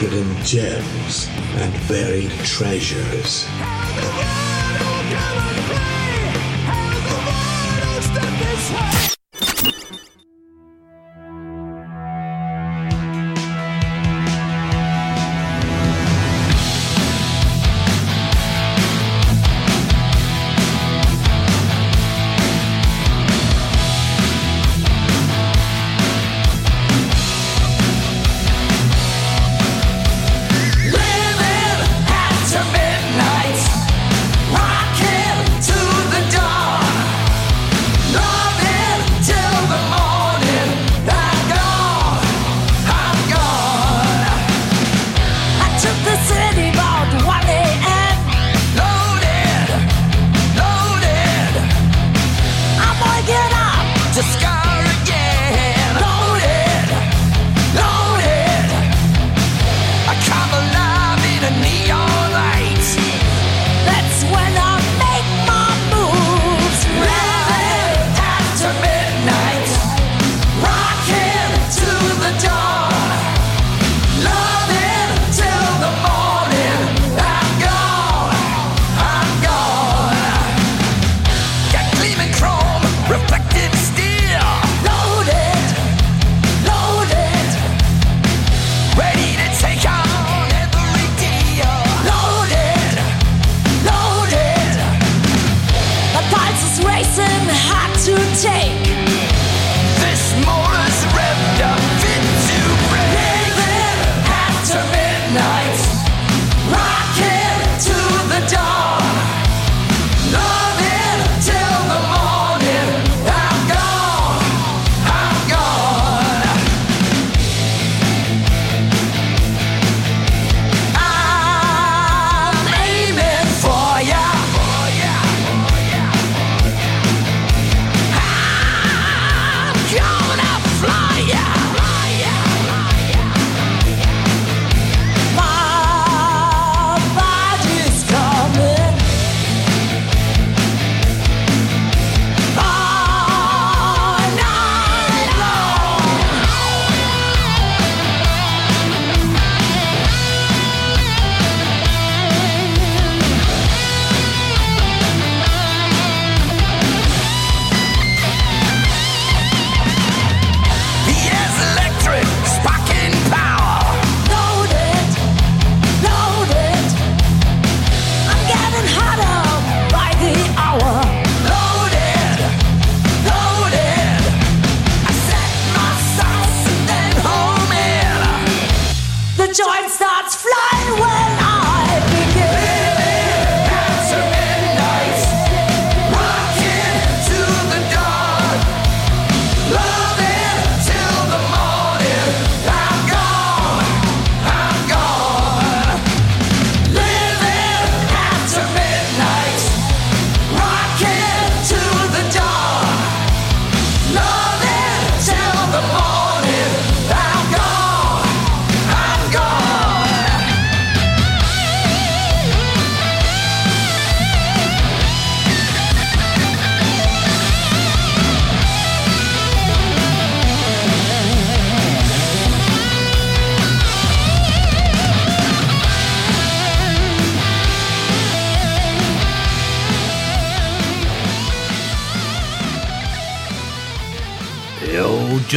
Hidden gems and buried treasures.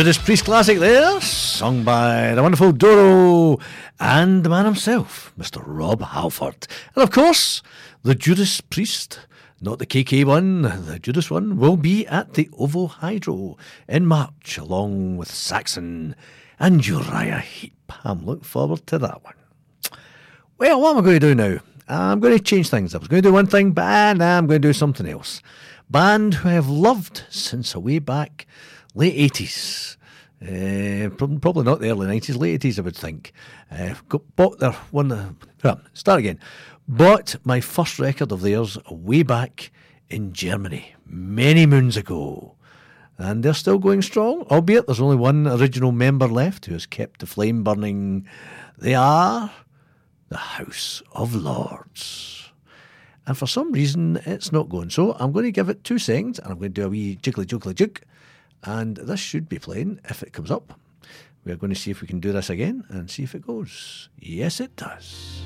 Judas Priest classic there, sung by the wonderful Doro and the man himself, Mr. Rob Halford. And of course, the Judas Priest, not the KK one, the Judas one, will be at the OVO Hydro in March, along with Saxon and Uriah Heep. I'm looking forward to that one. Well, what am I going to do now? I'm going to change things. I was going to do one thing, but now I'm going to do something else. Band who I've loved since a way back, late 80s. Uh, probably not the early 90s, late 80s, I would think. Uh, got, bought their one. Uh, start again. Bought my first record of theirs way back in Germany, many moons ago. And they're still going strong, albeit there's only one original member left who has kept the flame burning. They are the House of Lords. And for some reason, it's not going. So I'm going to give it two seconds and I'm going to do a wee jiggly jiggly jig. And this should be playing if it comes up. We are going to see if we can do this again and see if it goes. Yes, it does.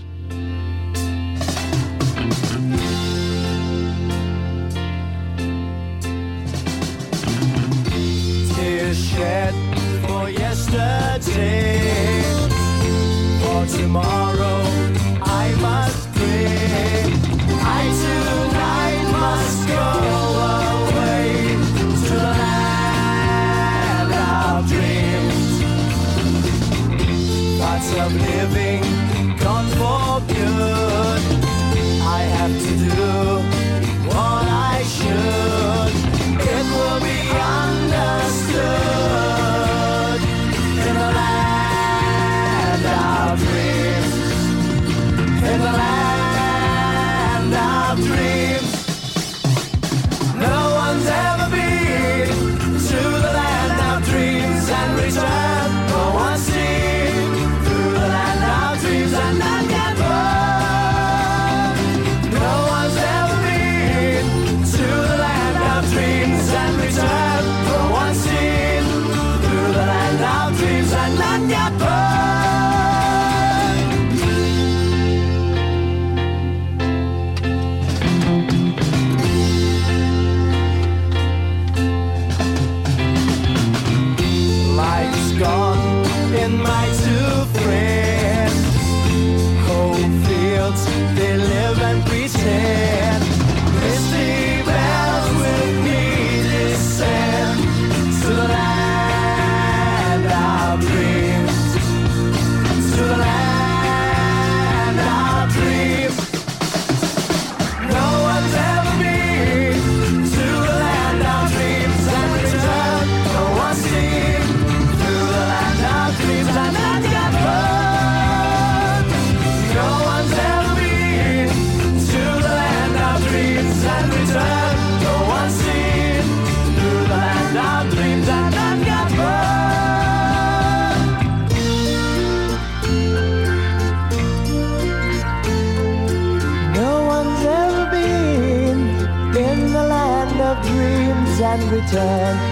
time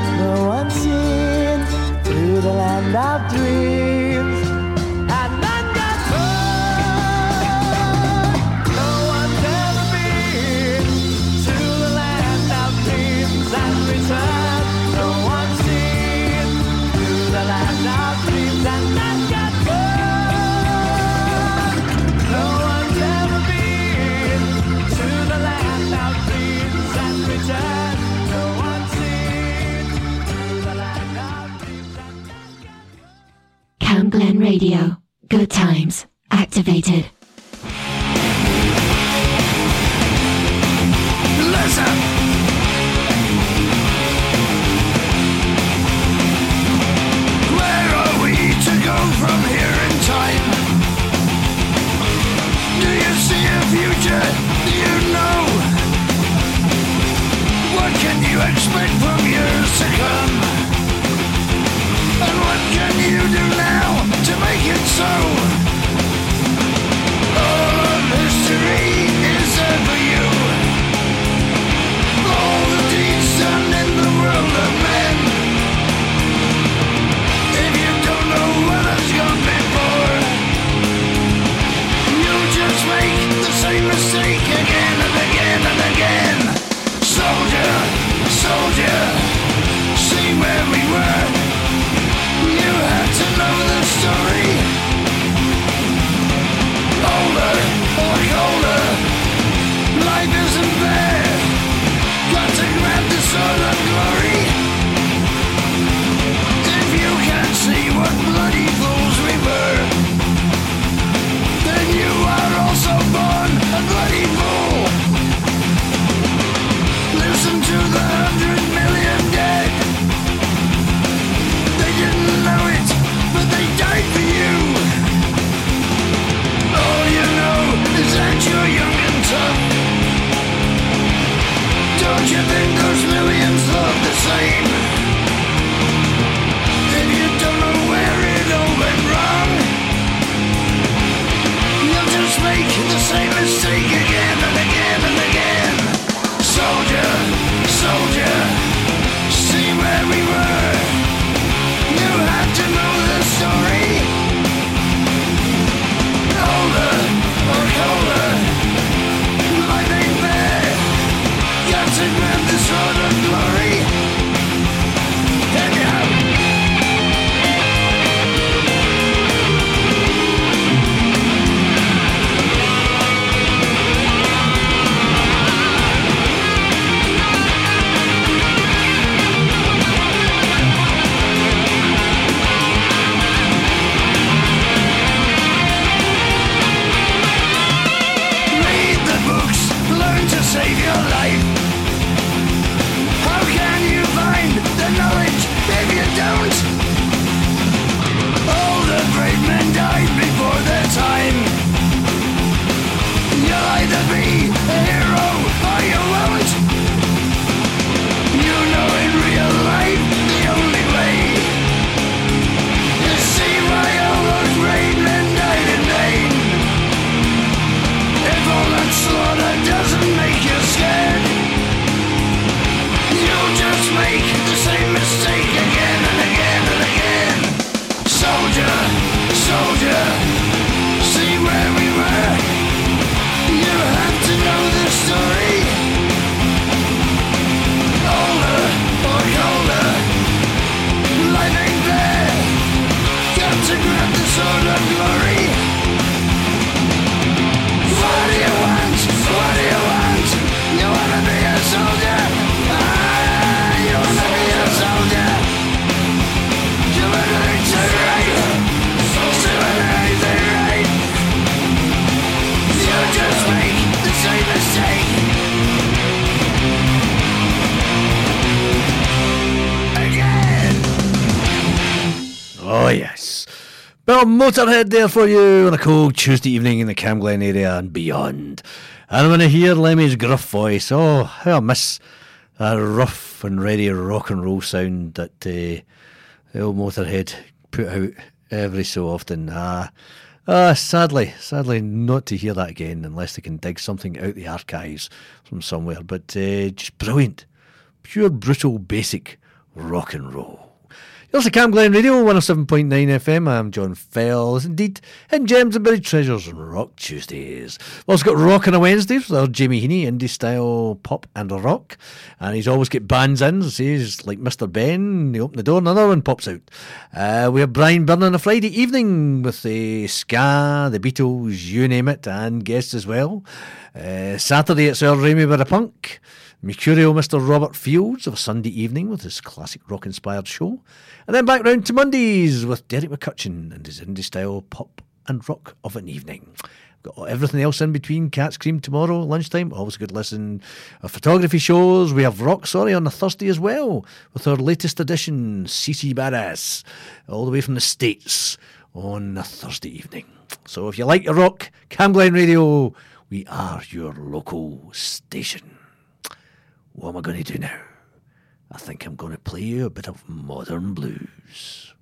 Radio. Motorhead there for you on a cold Tuesday evening in the Camglen area and beyond. And when I hear Lemmy's gruff voice, oh, how I miss that rough and ready rock and roll sound that uh, the old Motorhead put out every so often. Ah, ah, sadly, sadly not to hear that again unless they can dig something out the archives from somewhere. But uh, just brilliant, pure, brutal, basic rock and roll. Here's the Camglen Radio 107.9 FM. I'm John Fells. Indeed, and Gems and Buried Treasures on Rock Tuesdays. We've also got Rock on a Wednesdays with Jamie Heaney, indie style pop and rock. And he's always got bands in. So he's like Mr. Benn. He opened the door, and another one pops out. Uh, we have Brian Byrne on a Friday evening with the ska, the Beatles, you name it, and guests as well. Uh, Saturday it's Earl Ramey with a punk. Mercurial Mr. Robert Fields of a Sunday evening with his classic rock inspired show. And then back round to Mondays with Derek McCutcheon and his indie style pop and rock of an evening. Got everything else in between. Cat's Cream tomorrow, lunchtime. Always a good listen. Our photography shows. We have Rock Sorry on a Thursday as well with our latest edition, CC Badass, all the way from the States on a Thursday evening. So if you like your rock, Camglen Radio, we are your local station. What am I going to do now? I think I'm going to play you a bit of modern blues.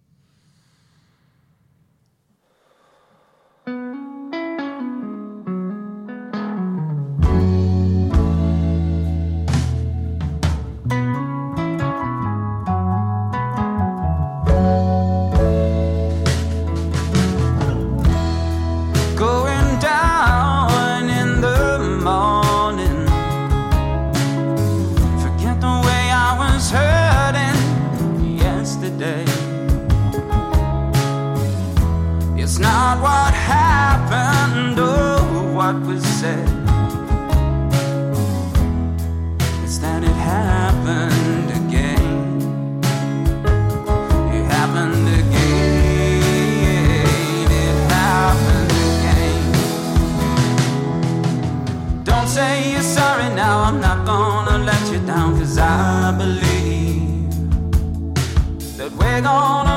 That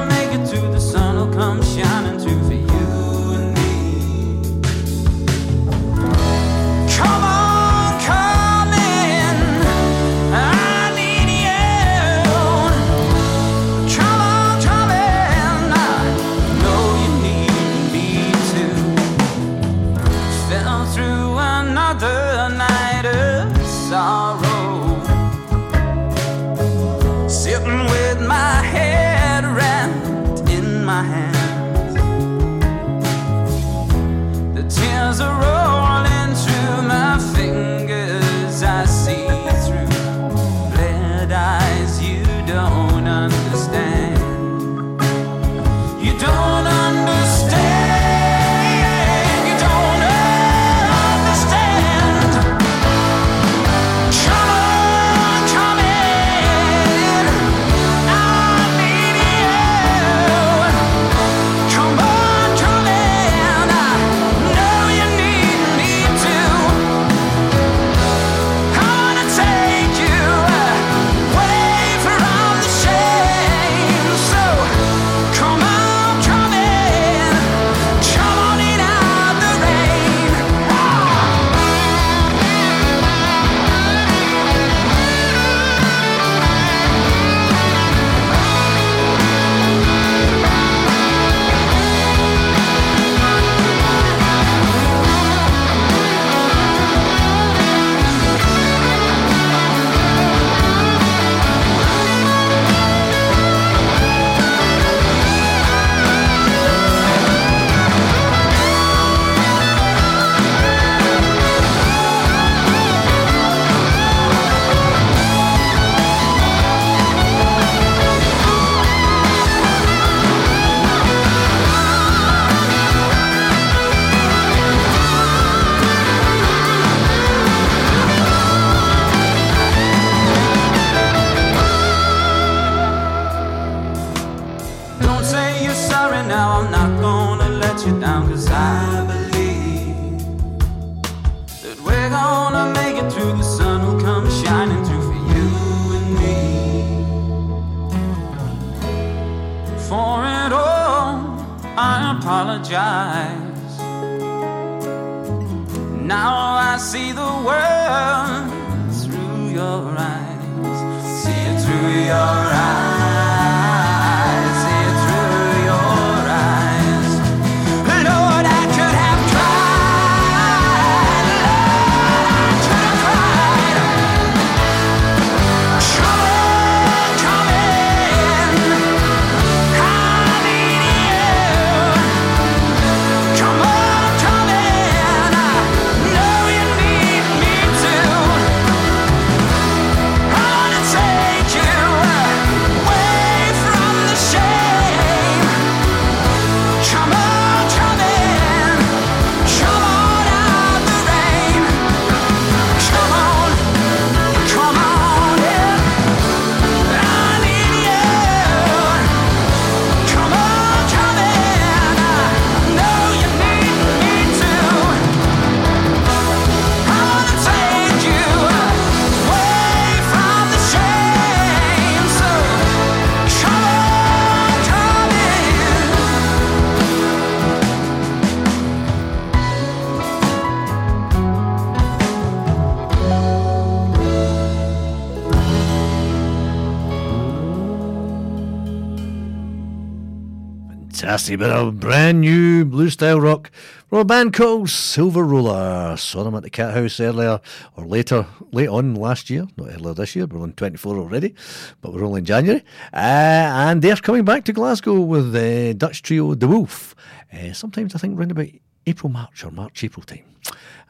Fantastic bit of brand new blue style rock from a band called Silver Roller. Saw them at the Cathouse earlier or later, late on last year, not earlier this year. We're on 24 already, but we're only in January. Uh, and they're coming back to Glasgow with the Dutch trio DeWolff. Uh, sometimes I think around about April, March or March, April time.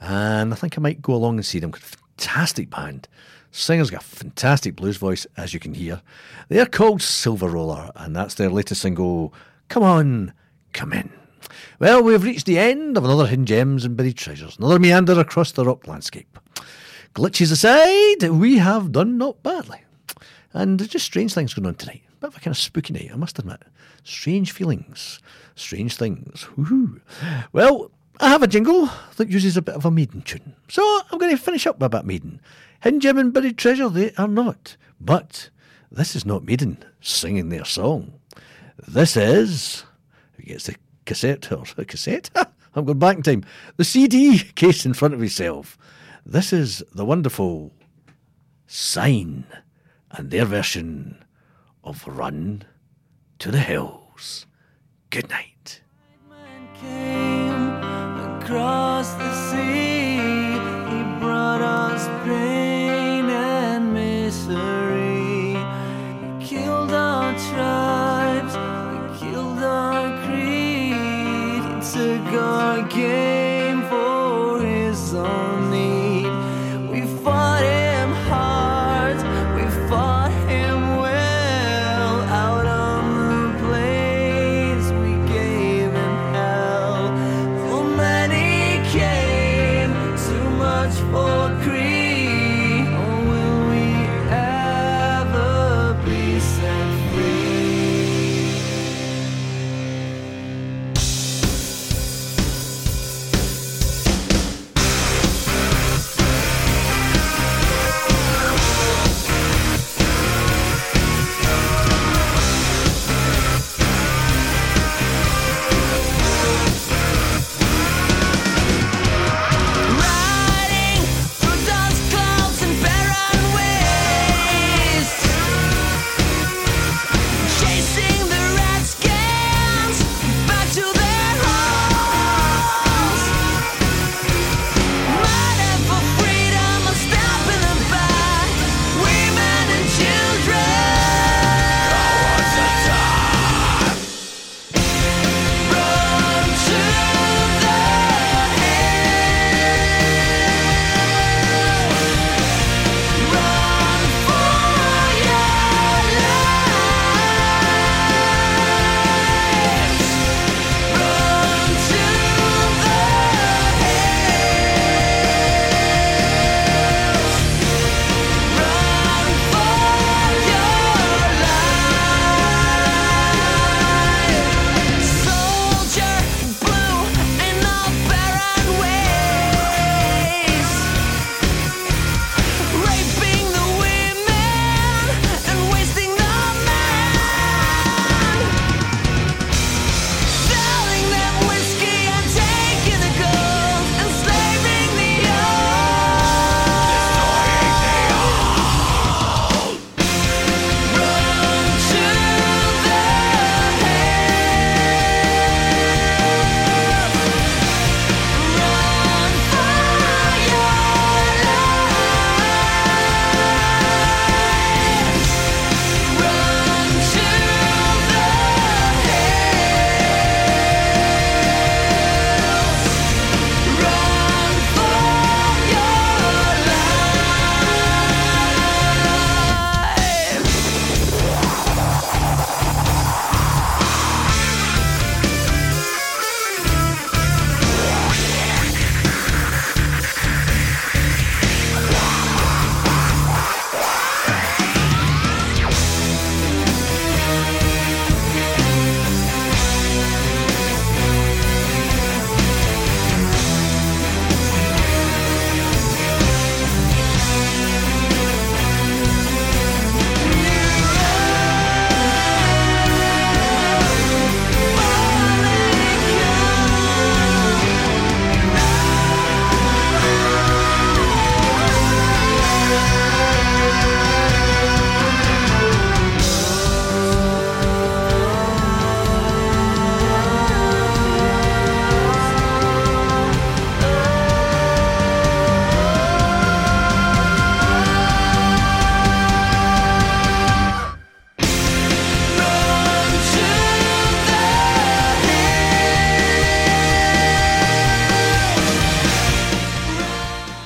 And I think I might go along and see them. Fantastic band. Singer's got a fantastic blues voice, as you can hear. They're called Silver Roller, and that's their latest single, Come On, Come In. Well, we've reached the end of another Hidden Gems and Buried Treasures, another meander across the rock landscape. Glitches aside, we have done not badly. And there's just strange things going on tonight. Bit of a kind of spooky night, I must admit. Strange feelings, strange things. Well, I have a jingle that uses a bit of a maiden tune. So I'm going to finish up with of maiden. Hidden Gem and Buried Treasure, they are not. But this is not maiden singing their song. This is. Who gets the cassette or oh, the cassette? I'm going back in time. The CD case in front of yourself. This is the wonderful Sign and their version of Run to the Hills. Good night. across the sea. He brought us pain creed.